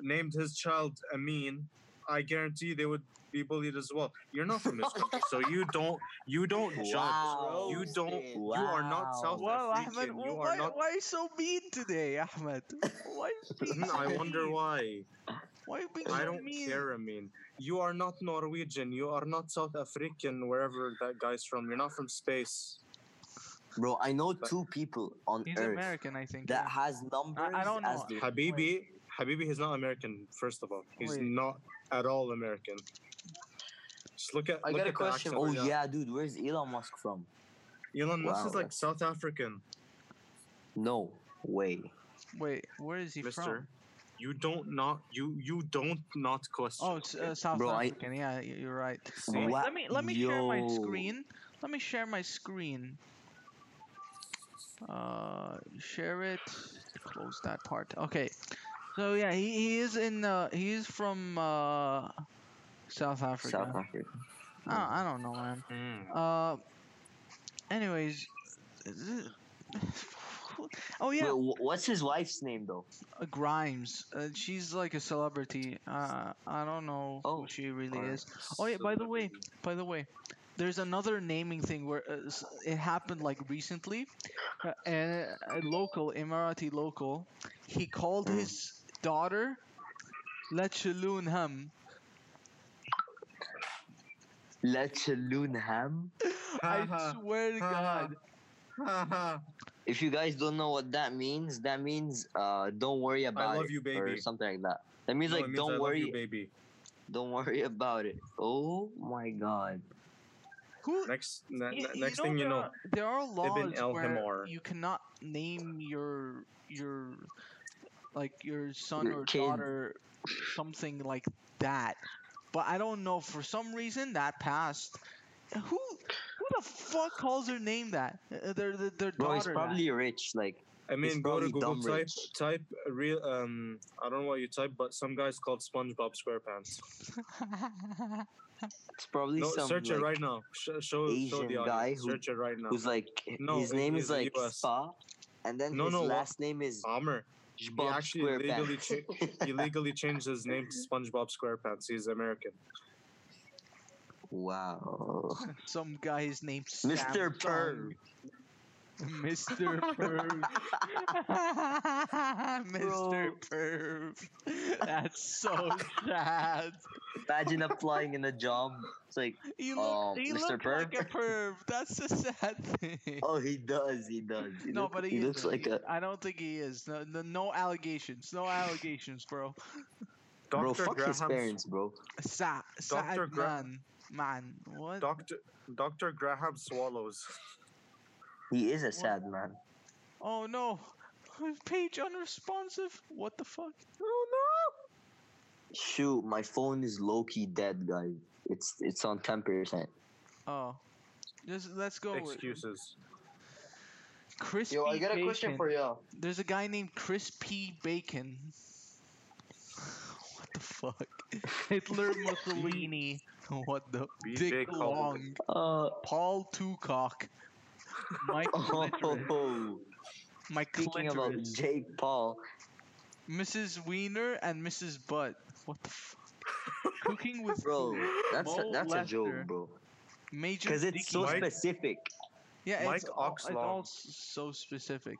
named his child Amin, I guarantee they would be bullied as well. You're not from this country, so you don't you don't judge. Wow. You don't. You are not South Wow, African. Ahmed, you why, are not. why you so mean today, Ahmed? Why so I wonder mean? why. Why you being mean? I don't mean? care. I mean, you are not Norwegian. You are not South African. Wherever that guy's from, you're not from space. Bro, I know two people on He's Earth American, I think. that yeah. has numbers I don't know. their Habibi, Habibi, he's not American. First of all, he's Wait. not at all American. Just look at I look got a at the question accent. Oh yeah, dude, where's Elon Musk from? Elon Musk is like South African, No way. Wait, where is he Mister. from? You don't not you you don't not question. Oh, s- uh, South Bro, I- African. Yeah, you're right. See? Wait, let me let me share my screen. Let me share my screen. Uh, share it. Close that part. Okay. So yeah, he, he is in uh he is from uh South Africa. South Africa. I, don't, I don't know, man. Hmm. Uh, anyways, oh yeah, Wait, what's his wife's name though? uh, Grimes. Uh, she's like a celebrity. Uh, I don't know Oh, who she really is. Oh yeah, by the way, by the way, there's another naming thing where uh, it happened like recently. Uh, and a local Emirati local, he called Mm. his daughter Lechaloon Ham. Lechalunham. I swear to God. If you guys don't know what that means, that means uh don't worry about love it you, or something like that. That means No, like means don't I love worry, you, baby. don't worry about it. Oh my god. Who? Next, ne- Y- ne- next know thing you know, there are laws El where you cannot name your your like your son Your or kid. daughter something like that. But I don't know for some reason that passed. Who who the fuck calls their name that? Uh, Their their, their Bro, he's daughter. probably rich. Like I mean, go to Google type rich. type real um. I don't know what you type, but some guy's called SpongeBob SquarePants. it's probably No, some search it right now. Sh- show show the guy who- Search it right now. who's like No, his name is like US. Spa, and then No, his no, what- last name is Amr. He actually legally SquarePants. cha- he legally changed his name to SpongeBob SquarePants. He's American. wow. Some guy's named Mr. Samsung. Perv. Mr. Perv. Mr. Perv. That's so sad. Imagine applying in a job. It's like, You look, Um, you Mr. look like a Perv? perv. That's the sad thing. oh, he does, he does. He no, look- but he, he looks like a I don't think he is. No, no, no allegations. No allegations, bro. Dr. bro. Dr. Fuck his Graham's parents, bro. Sad, sad Dr. Gra- man. Man, what? Doctor Dr. Graham swallows. He is a sad man. oh no. Page unresponsive. What the fuck? Oh no! Shoot, my phone is low key dead, guys. It's it's on ten percent. Oh. Just let's go with Excuses. Crispy Yo, I got a question for y'all. There's a guy named Chris P. Bacon. what the fuck? Hitler Mussolini. What the? BJ Dick Long. Uh, Paul Tucock. Mike oh. Clitoris. oh, My speaking about uh, clitoris. Jake Paul, Mrs. Wiener and Mrs. Butt. What the fuck? Cooking with bro, that's a, Mo that's a Lester. joke, bro. Major Because it's so Mike- specific. Yeah, Mike it's, all, it's all s- so specific.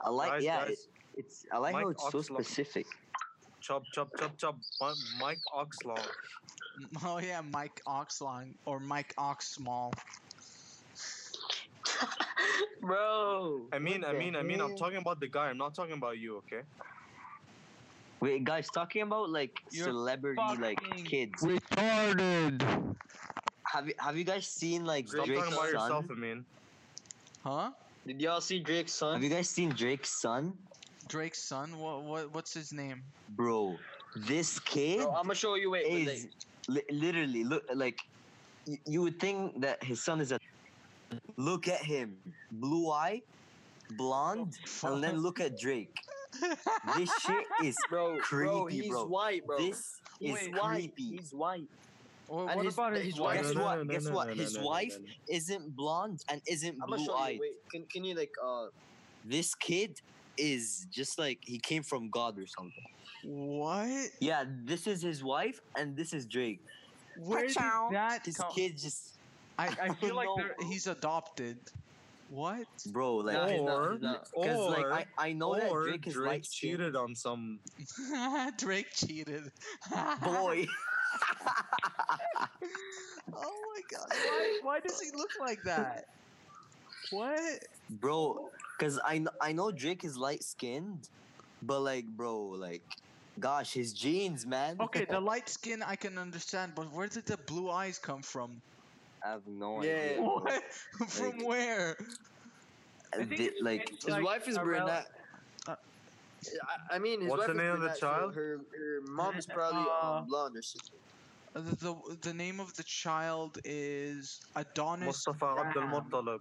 I like, Guys, yeah, guys, it, it's I like how Mike it's so Oxlong. specific. Chop, chop, chop, chub. Mi- Mike Oxlong. Oh yeah, Mike Oxlong or Mike Oxsmall. bro. I mean, I mean, I mean, I'm talking about the guy. I'm not talking about you, okay? Wait, guys, talking about like You're celebrity like kids. Retarded. Have you have you guys seen like Stop Drake's talking about son? yourself, I mean. Huh? Did y'all see Drake's son? Have you guys seen Drake's son? Drake's son. What? What? What's his name? Bro, this kid Bro, I'm gonna show you. Wait, wait, is li- literally look like y- you would think that his son is a. Look at him, blue eye, blonde, and then look at Drake. This shit is bro, bro, creepy, he's bro. white, bro. This is he's white. creepy. He's white. Or And what his- about his, his wife? Guess No, no, what? no, no, Guess no, what? no, no, His no, no, wife no, no. isn't blonde and isn't I'm blue eyed. you. Wait, can can you like uh? This kid is just like he came from God or something. What? Yeah, this is his wife and this is Drake. Where did that This come? kid just I, I feel like No, he's adopted. What? bro like Nah, he's not, Or, he's not. because like I, I know that or Drake is Drake cheated on some. Drake cheated. boy. oh my god! Why, why does he look like that? What? bro, because I kn- I know Drake is light skinned, but like bro, like gosh, his genes, man. Okay, the light skin I can understand, but where did the blue eyes come from? I have no Yeah. idea. bro. What? From Like- where? Think like His like wife is a rel- brunette. uh, I, I mean, his What's wife the is name of the brunette, so child? Her her mom's probably Uh, um, blonde or something. The, the the name of the child is Adonis. Mustafa Abdul Graham. Muttalib.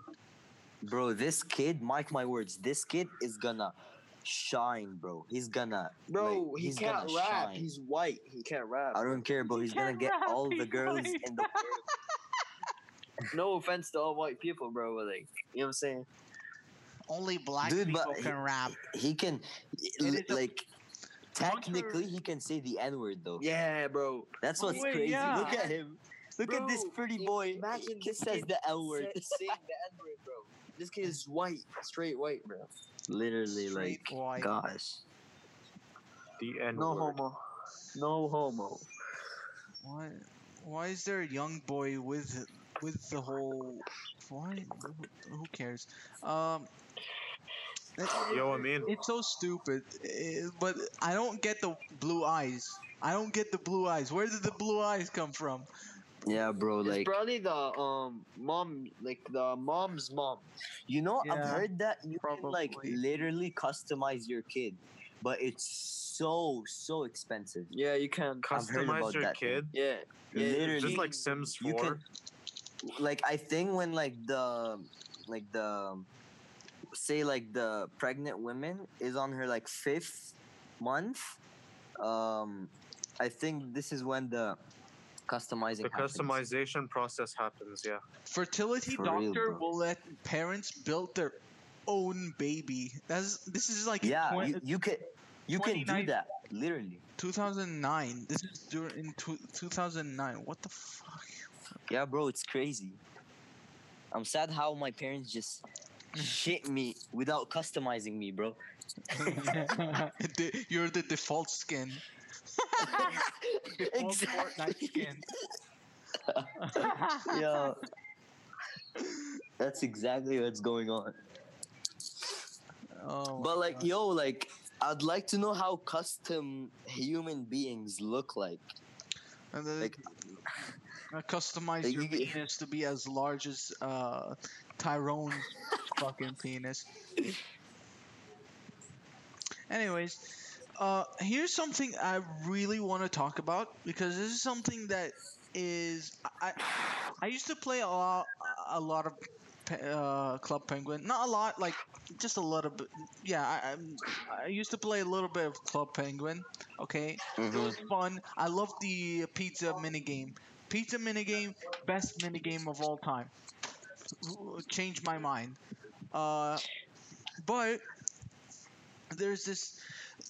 bro, this kid, mark my words, this kid is gonna shine, bro. He's gonna, Bro, like, he he's can't gonna rap. shine. He's white. He can't rap. I don't care, bro. He's gonna get rap, all the girls white. in the world. No offense to all white people, bro. But like, you know what I'm saying? Only black Dude, people but he- can rap. He can, It is a- like, Hunter- technically, he can say the N word though. Yeah, bro. That's what's wait, crazy. yeah. Look at him. Look at this pretty boy. Imagine He this says kid the L word. sa- saying the N word, bro. This kid is white, straight white, bro. Literally, Straight like, white. gosh. The N No homo. No homo. Why? Why is there a young boy with with the whole? Why? Who cares? Um. it- Yo, I mean, It's so stupid, eh, but I don't get the blue eyes. I don't get the blue eyes. Where did the blue eyes come from? Yeah, bro. Like It's Like, probably the um mom, like the mom's mom. you know, I've heard that you can like literally customize your kid, but it's so so expensive. Yeah, you can. I've customize about your that thing. kid. Yeah. yeah Literally. Just like Sims You 4. can, like, I think when like the like the say like the pregnant woman is on her like fifth month, um, I think this is when the customizing The happens. customization process happens, yeah. Fertility For doctor bro. will let parents build their own baby. That's this is like Yeah, twen- you, you can you can do that literally. 2009. This is during in two, 2009. What the fuck? Yeah, bro, it's crazy. I'm sad how my parents just shit me without customizing me, bro. The- You're the default skin. Default Fortnite skin. yeah. That's exactly what's going on. Oh, But like, gosh. yo, like, I'd like to know how custom human beings look like. And then like- uh, customize your penis to be as large as uh, Tyrone's fucking penis. Anyways, uh, here's something I really want to talk about because this is something that is I I used to play a lot a lot of Pe- uh, Club Penguin, not a lot, like just a little bit. Yeah, I, I'm- I used to play a little bit of Club Penguin. Okay, it was fun. I love the pizza minigame. Pizza minigame, best minigame of all time. Changed my mind. Uh, but there's this.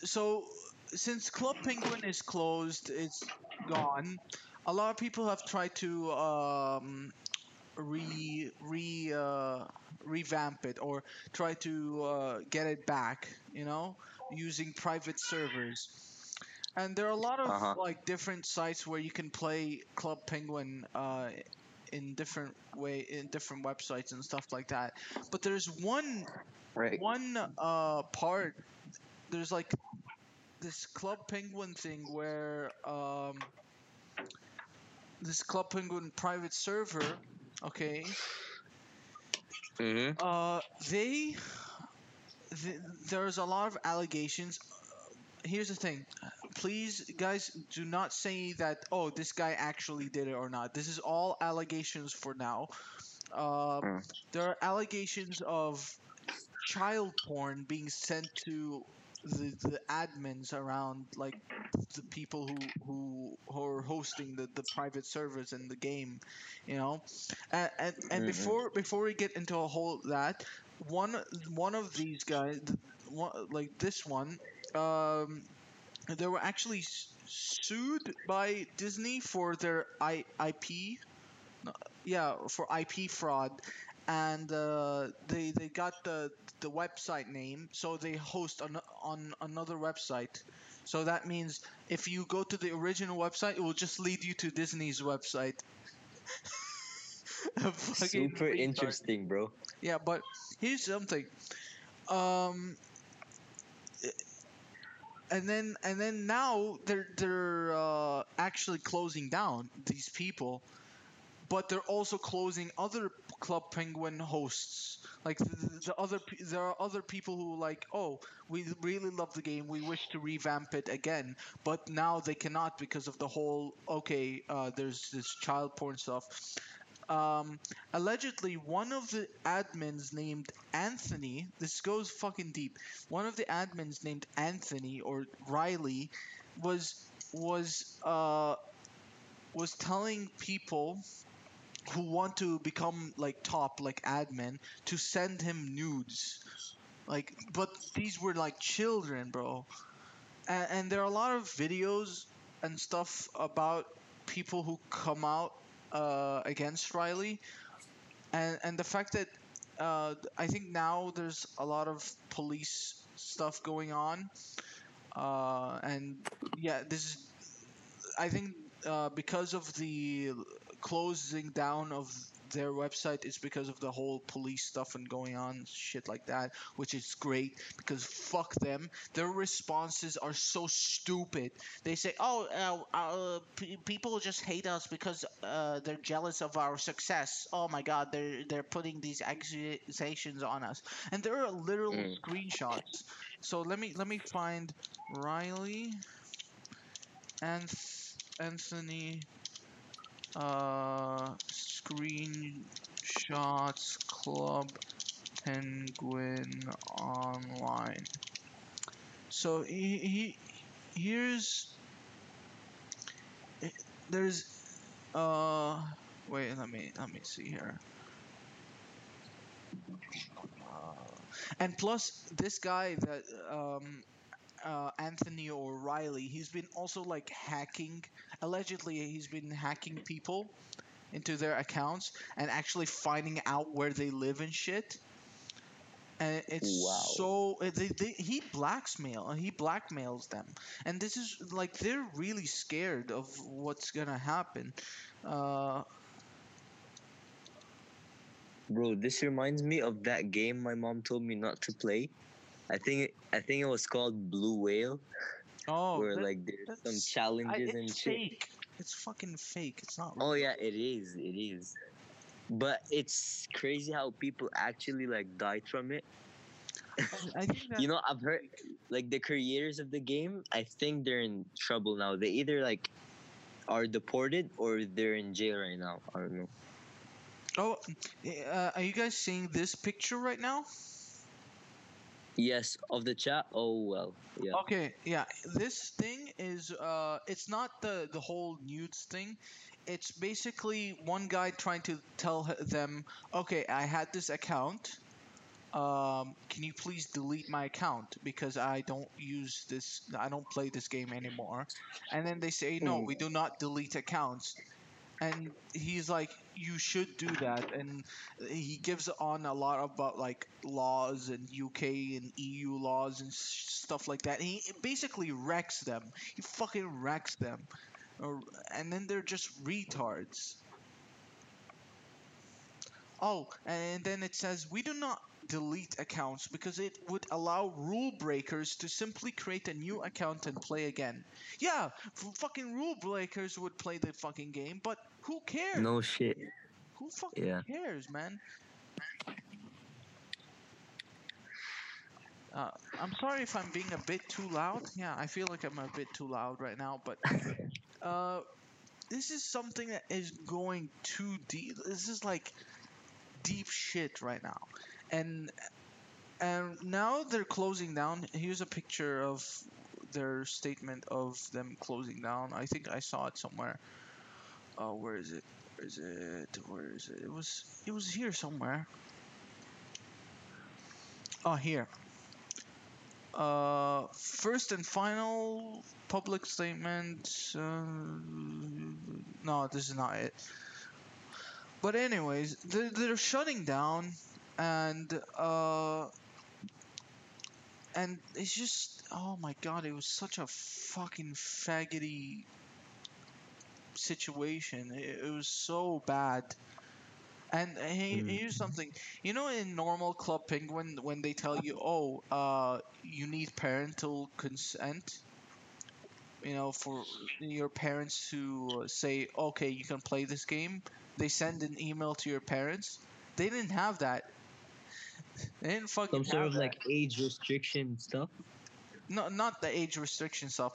So since Club Penguin is closed, it's gone. A lot of people have tried to um, re re uh, revamp it or try to uh, get it back. You know, using private servers. And there are a lot of Uh-huh. like different sites where you can play Club Penguin uh, in different way in different websites and stuff like that. But there's one Right. one uh part there's like this club penguin thing where um this club penguin private server okay Mm-hmm. uh they th- there's a lot of allegations here's the thing please guys do not say that oh this guy actually did it or not this is all allegations for now uh, Mm. there are allegations of child porn being sent to the, the admins around like the people who who, who are hosting the, the private servers in the game you know and and, and Mhm. before before we get into a whole that one one of these guys one, like this one um they were actually sued by Disney for their I, IP yeah for IP fraud and uh, they they got the the website name so they host on on another website so that means if you go to the original website it will just lead you to Disney's website Super interesting, bro. Yeah, but here's something. Um, and then and then now they're they're uh, actually closing down these people, but they're also closing other Club Penguin hosts. Like the, the- the other, there are other people who like, oh, we really love the game. We wish to revamp it again, but now they cannot because of the whole. Okay, uh, there's this child porn stuff. Um, allegedly one of the admins named Anthony. This goes fucking deep. One of the admins named Anthony or Riley was was uh was telling people who want to become like top like admin to send him nudes like but these were like children bro and, and there are a lot of videos and stuff about people who come out uh, against riley. And and the fact that uh, i think now there's a lot of police stuff going on. Uh, and yeah this is I think uh, because of the closing down of their website is because of the whole police stuff and going on shit like that, which is great because fuck them. Their responses are so stupid. They say, "Oh, uh, uh, p- people just hate us because uh, they're jealous of our success." Oh my God, they're they're putting these accusations on us, and there are literal Mm. screenshots. So let me let me find Riley. Anth- Anthony uh screenshots club penguin online. So he, he here's eh, there's uh wait let me let me see here. Uh, and plus this guy that um uh, Anthony O'Reilly, he's been also like hacking. Allegedly, he's been hacking people into their accounts and actually finding out where they live and shit. And it's Wow. so they, they, he blackmail he blackmails them, and this is like they're really scared of what's gonna happen. Uh, Bro, this reminds me of that game my mom told me not to play. I think I think it was called Blue Whale, oh, where that- like there's some that's- I, challenges and it's shit. fake. It's fucking fake. It's not. Oh yeah, it is. It is. But it's crazy how people actually like died from it. I think You know, I've heard like the creators of the game. I think they're in trouble now. They either like are deported or they're in jail right now. I don't know. Oh, uh, are you guys seeing this picture right now? Yes, of the chat. Oh well, yeah. Okay, yeah. This thing is uh it's not the the whole nudes thing. It's basically one guy trying to tell them, "Okay, I had this account. Um can you please delete my account because I don't use this I don't play this game anymore." And then they say, "No, we do not delete accounts." And he's like, "You should do that." And he gives on a lot about like laws and UK and EU laws and stuff like that. He basically wrecks them. He fucking wrecks them, and then they're just retards. Oh, and then it says we do not delete accounts because it would allow rule breakers to simply create a new account and play again. Yeah, fucking rule breakers would play the fucking game, but who cares? No shit. Who fucking Yeah. cares, man? Uh, I'm sorry if I'm being a bit too loud. Yeah, I feel like I'm a bit too loud right now, but uh, this is something that is going too deep. This is like deep shit right now, and and now they're closing down. Here's a picture of their statement of them closing down. I think I saw it somewhere. Oh, where is it? Where is it? Where is it? It was it was here somewhere. Oh, here. Uh, first and final public statement. Uh, no, this is not it. But anyways, they're, they're shutting down, and uh, and it's just oh my god, it was such a fucking faggoty situation. It, it was so bad. And hey, Mm. here's something. You know, in normal Club Penguin, when they tell you, "Oh, uh, you need parental consent," you know, for your parents to say, "Okay, you can play this game," they send an email to your parents. They didn't have that. They didn't fucking Some sort of that. like age restriction stuff. No, not the age restriction stuff.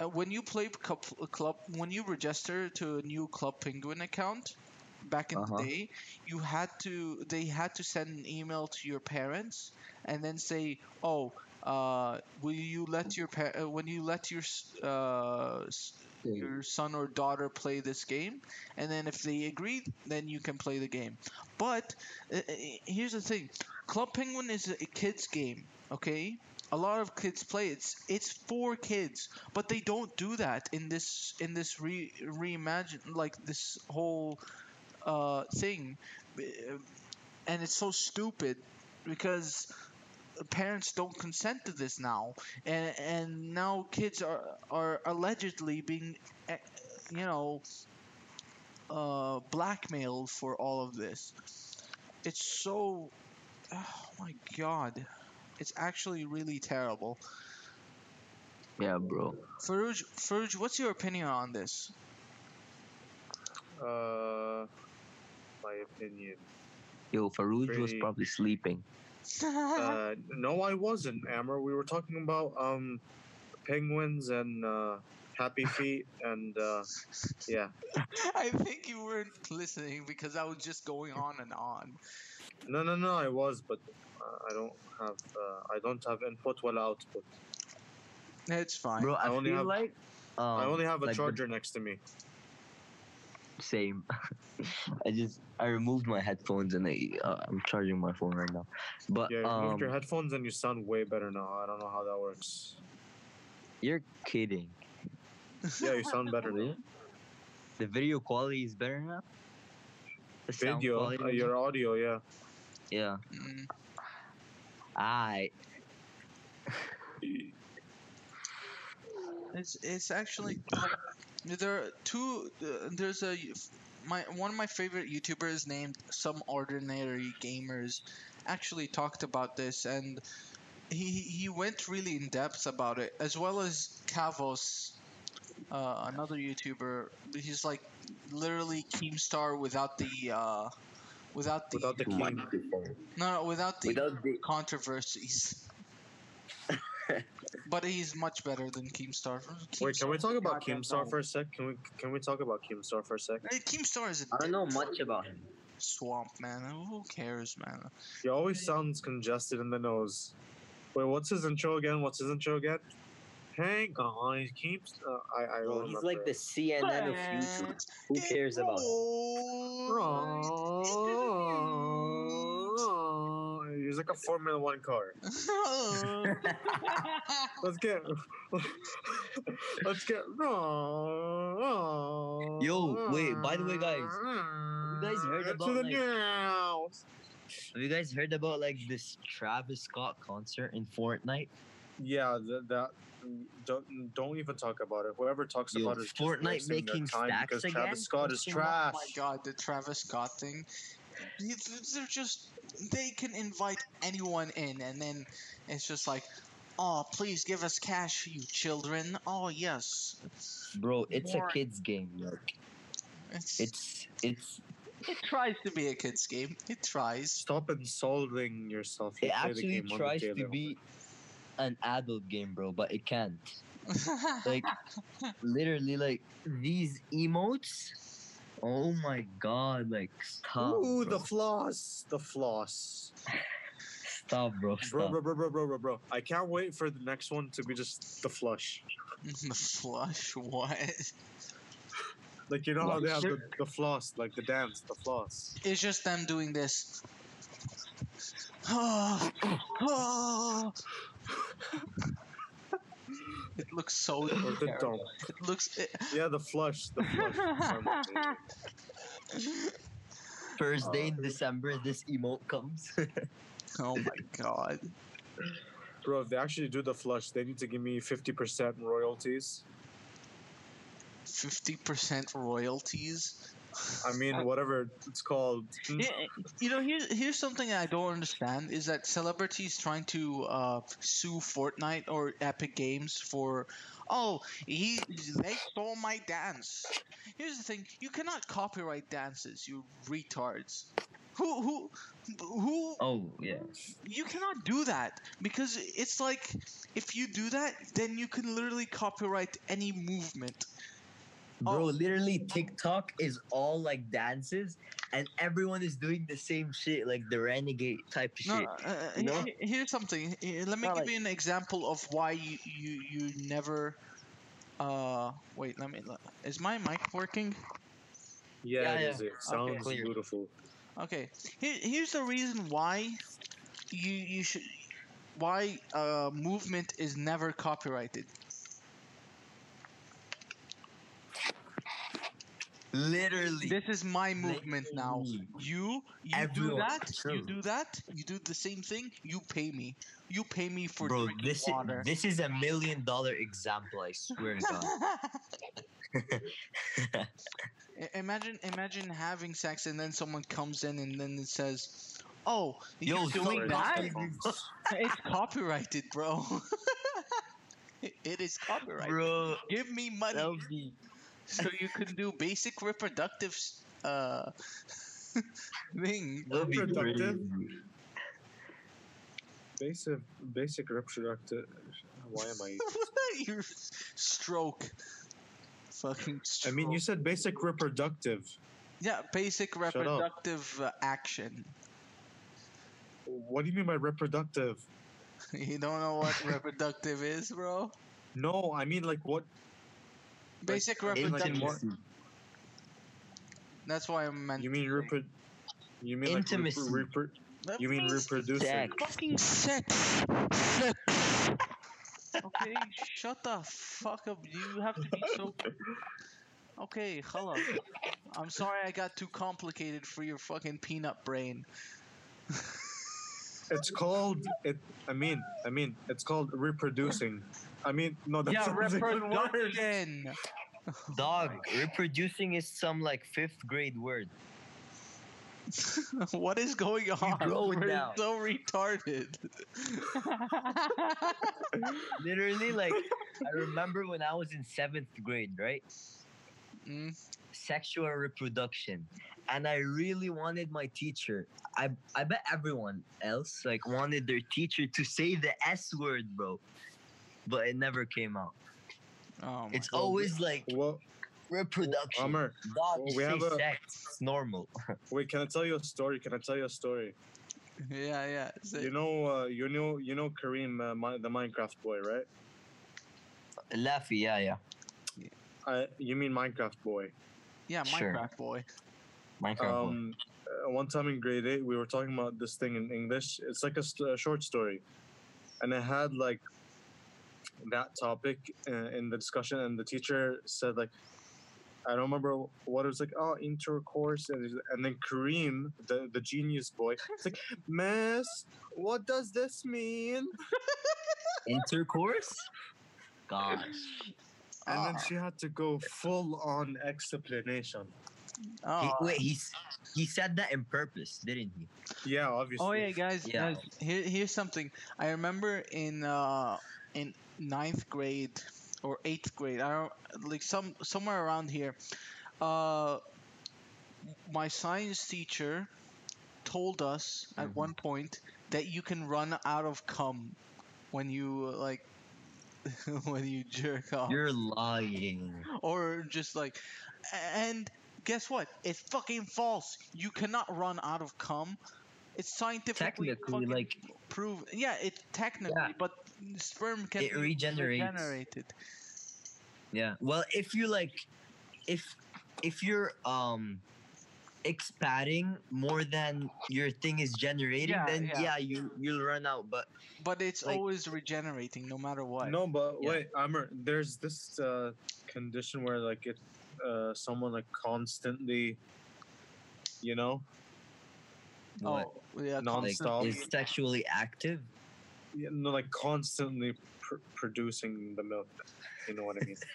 Uh, when you play club, club, when you register to a new Club Penguin account, back in Uh-huh. the day, you had to they had to send an email to your parents and then say, "Oh, uh, will you let your pa- uh, when you let your uh, your son or daughter play this game?" And then if they agreed, then you can play the game. But uh, uh, here's the thing: Club Penguin is a kids game. Okay, a lot of kids play. It's it's for kids, but they don't do that in this in this re reimagine like this whole uh thing, and it's so stupid because parents don't consent to this now, and and now kids are are allegedly being, eh, you know, uh blackmailed for all of this. It's so, oh my god, it's actually really terrible. Yeah, bro. Farouj, Farouj, what's your opinion on this? Uh, my opinion. Yo, Farouj was probably sleeping. Uh, no, I wasn't, Amr. We were talking about um, penguins and uh, happy feet, and uh, yeah. I think you weren't listening because I was just going on and on. No, no, no, I was, but I don't have uh, I don't have input or output. It's fine. Bro, I, I only feel have- like um, I only have a like the charger next to me. same. I just I removed my headphones and I uh, I'm charging my phone right now. But Yeah, you um, moved your headphones and you sound way better now. I don't know how that works. you're kidding. Yeah, you sound better now. The video quality is better now. The sound Video, quality uh, your audio, yeah. yeah. Mm, I It's it's actually there are two. Uh, there's a my one of my favorite YouTubers named Some Ordinary Gamers actually talked about this and he he went really in depth about it as well as Kavos, uh, another YouTuber. He's like literally Keemstar without the uh, without the Without the key. microphone. no, no without the Without the controversies. but he's much better than Keemstar. Wait, can we talk about goddamn Keemstar for a sec? Can we can we talk about Keemstar for a sec? Hey, Keemstar is a I don't know much about him. swamp man. Who cares, man? He always sounds congested in the nose. Wait, what's his intro again? What's his intro again? Hey guys, keeps. Uh, I I Bro, don't he's like the remember. CNN of YouTube. Who cares about him? Oh, He's like a Formula One car. Let's get. Let's get. Yo, wait, by the way, guys, you guys heard about, to the like- news. Have you guys heard about like this Travis Scott concert in Fortnite? Yeah, that, that don't don't even talk about it. Whoever talks Yo, about it is Fortnite wasting their making time stacks because again? Travis Scott oh is oh trash. Oh my god, the Travis Scott thing. They- They're just they can invite anyone in, and then it's just like, oh, please give us cash, you children. Oh yes, Bro, it's More- a kids game. Like it's, it's it's it tries to be a kids game. It tries. Stop insulting yourself. You it actually game on the tries to daily. be an adult game, bro, but it can't. Like literally, like these emotes. Oh my god! Like stop, Ooh, bro. the floss, the floss. stop, bro. Bro, Stop. bro, bro, bro, bro, bro, bro. I can't wait for the next one to be just the flush. the flush. What? Like you know how they have the, the floss, like the dance, the floss. It's just them doing this. Oh, oh. It looks so. Or the dump. It looks. It, Yeah, the flush, the flush. First day Uh, in December, this emote comes. oh my god. Bro, if they actually do the flush, they need to give me 50% royalties. Fifty percent royalties. I mean, whatever it's called. Yeah, you know, here's here's something I don't understand is that celebrities trying to uh, sue Fortnite or Epic Games for, oh, he they stole my dance. Here's the thing: you cannot copyright dances, you retards. Who who who? oh yeah. You cannot do that because it's like if you do that, then you can literally copyright any movement. Bro, Oh. literally TikTok is all like dances and everyone is doing the same shit, like the renegade type of No, shit. uh, uh, you know? here's something. Let me Not give like- you an example of why you you, you never. Uh, wait. Let me. le- Is my mic working? Yeah, Yeah, it yeah. is. It sounds clear. beautiful. Okay. Here, here's the reason why you you should why uh movement is never copyrighted. Literally. This is my movement now. You you do Everyone- that. You do that. You do the same thing. You pay me. You pay me for Bro, drinking this water. is this is a million dollar example, I swear to God. Imagine imagine having sex and then someone comes in and then it says, "Oh, you're doing that? it. it's copyrighted, bro. it is copyrighted. Bro, Give me money that would be so you can do basic reproductive uh thing. that would be Reproductive? Basic, basic reproductive. Why am I? Your stroke. Fucking Stroke. I mean, you said basic reproductive. yeah, basic reproductive uh, action. What do you mean by reproductive? You don't know what reproductive is, bro? No, I mean like what? Basic in, like, reproductive. what- Intimacy. That's why I meant. You mean to say. repro? You mean Intimacy. like repro? That You mean means reproducing? Sex. Fucking sex. Sex. Okay, shut the fuck up. You have to be so. Okay, hello. I'm sorry I got too complicated for your fucking peanut brain. It's called it. I mean, I mean, it's called reproducing. I mean, no, that's yeah, sounds even reproduction. Dog, reproducing is some like fifth grade word. what is going on? grow it We're now. so retarded. Literally, like I remember when I was in seventh grade, right? Mm, Sexual reproduction. And I really wanted my teacher. I I bet everyone else like wanted their teacher to say the S word, bro. But it never came out. oh It's Well, always like Well, reproduction. Amr, Dog, well, we say have a- sex. It's normal. wait, can I tell you a story? Can I tell you a story? yeah, yeah. say- You know, uh, you know, you know Kareem, uh, Mi- the Minecraft boy, right? Laffy, yeah, yeah. I, you mean Minecraft boy? Yeah, sure. Minecraft boy. Minecraft. Um, uh, one time in grade eight, we were talking about this thing in English. It's like a, st- a short story, and it had like that topic uh, in the discussion, and the teacher said like, I don't remember what it was like. Oh, intercourse, and, and then Kareem, the the genius boy, it's like, Miss, what does this mean? Intercourse? Gosh. And then Ah. she had to go full on explanation. He, Oh, wait, he's he said that in purpose, didn't he? Yeah, obviously. Oh yeah, guys, Yeah. guys. Here, here's something. I remember in uh in ninth grade or eighth grade. I don't like some somewhere around here. Uh, my science teacher told us at Mhm. one point that you can run out of cum when you uh, like when you jerk off You're lying. or just like and guess what it's fucking false you cannot run out of cum it's scientifically Technically, like prove. yeah it's technically Yeah. but sperm can It be regenerates. regenerated yeah. Well, if you like, if if you're um expanding more than your thing is generating, Yeah, then yeah. yeah. you you'll run out. But but it's Like- always regenerating no matter what No, but Yeah. wait, Amr, there's this uh, condition where like it, uh, someone like constantly, you know, what? oh yeah Non- Like stop. is sexually active? you know, like constantly pr- producing the milk. You know what I mean?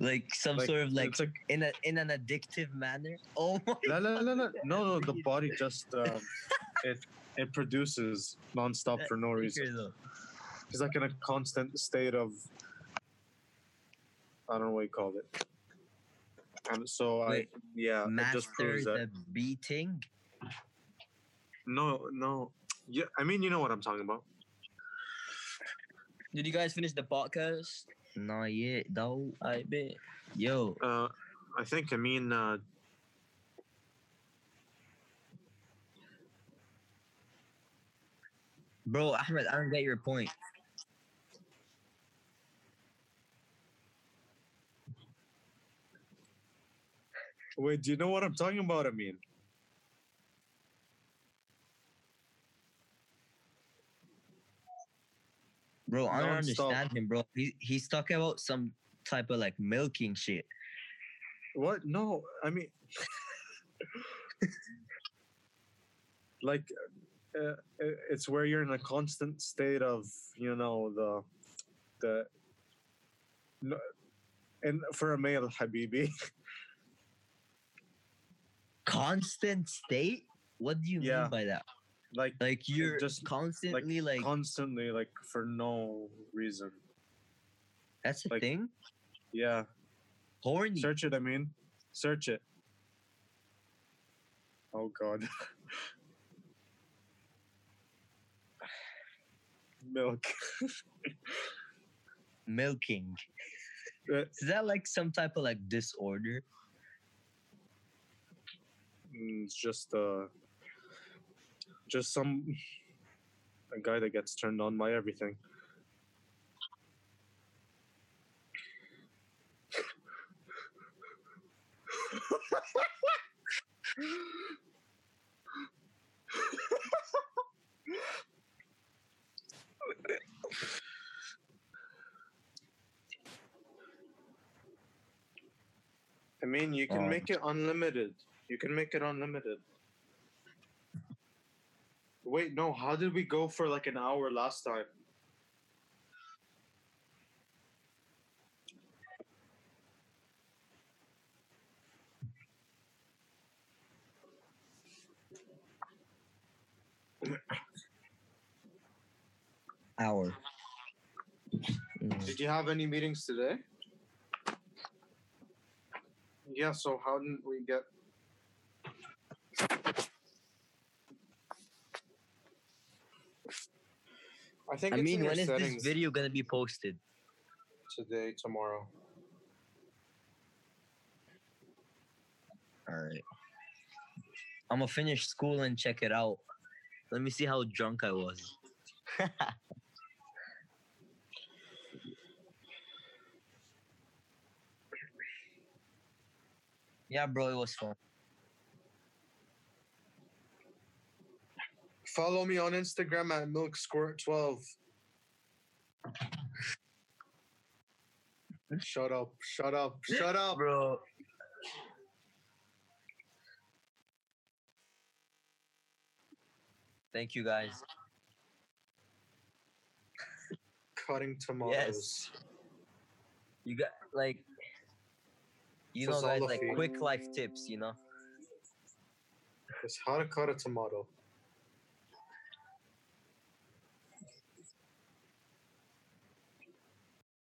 Like some Like, sort of like like in a in an addictive manner? Oh my No, no, la, la. no, no, the body just um, it it produces nonstop for no reason. It's like in a constant state of I don't know what you call it. And so Wait, I yeah, it just Master proves that the beating. no, no. Yeah, I mean you know what I'm talking about. Did you guys finish the podcast? Not yet, though. I bet. Yo, Uh, I think I mean uh, bro, Ahmed, I don't get your point. wait. Do you know what I'm talking about? I mean, Bro, I don't Non-stop. understand him, bro. He he's talking about some type of like milking shit. what? No, I mean, like, uh, uh, it's where you're in a constant state of, you know, the, the. No, and for a male, Habibi, Constant state? What do you Yeah. mean by that? Like Like you're just, constantly like, like constantly, like for no reason. that's a like- thing? Yeah, Horny. search it. I mean, search it. Oh God. Milk. milking. Uh, Is that like some type of like disorder? Mm, It's just uh just some a guy that gets turned on by everything. I mean, you can Oh. make it unlimited. You can make it unlimited. Wait, no. How did we go for like an hour last time? Hour. Mm. Did you have any meetings today? Yeah. So how didn't we get? I think. I it's mean, when is this video gonna be posted? today, tomorrow. All right. I'm gonna finish school and check it out. Let me see how drunk I was. yeah, bro, it was fun. Follow me on Instagram at Milk Squirt twelve. Shut up! Shut up! Shut up! Bro. Thank you guys. Cutting tomatoes. Yes. You got like you know guys like quick life tips, you know? It's how to cut a tomato.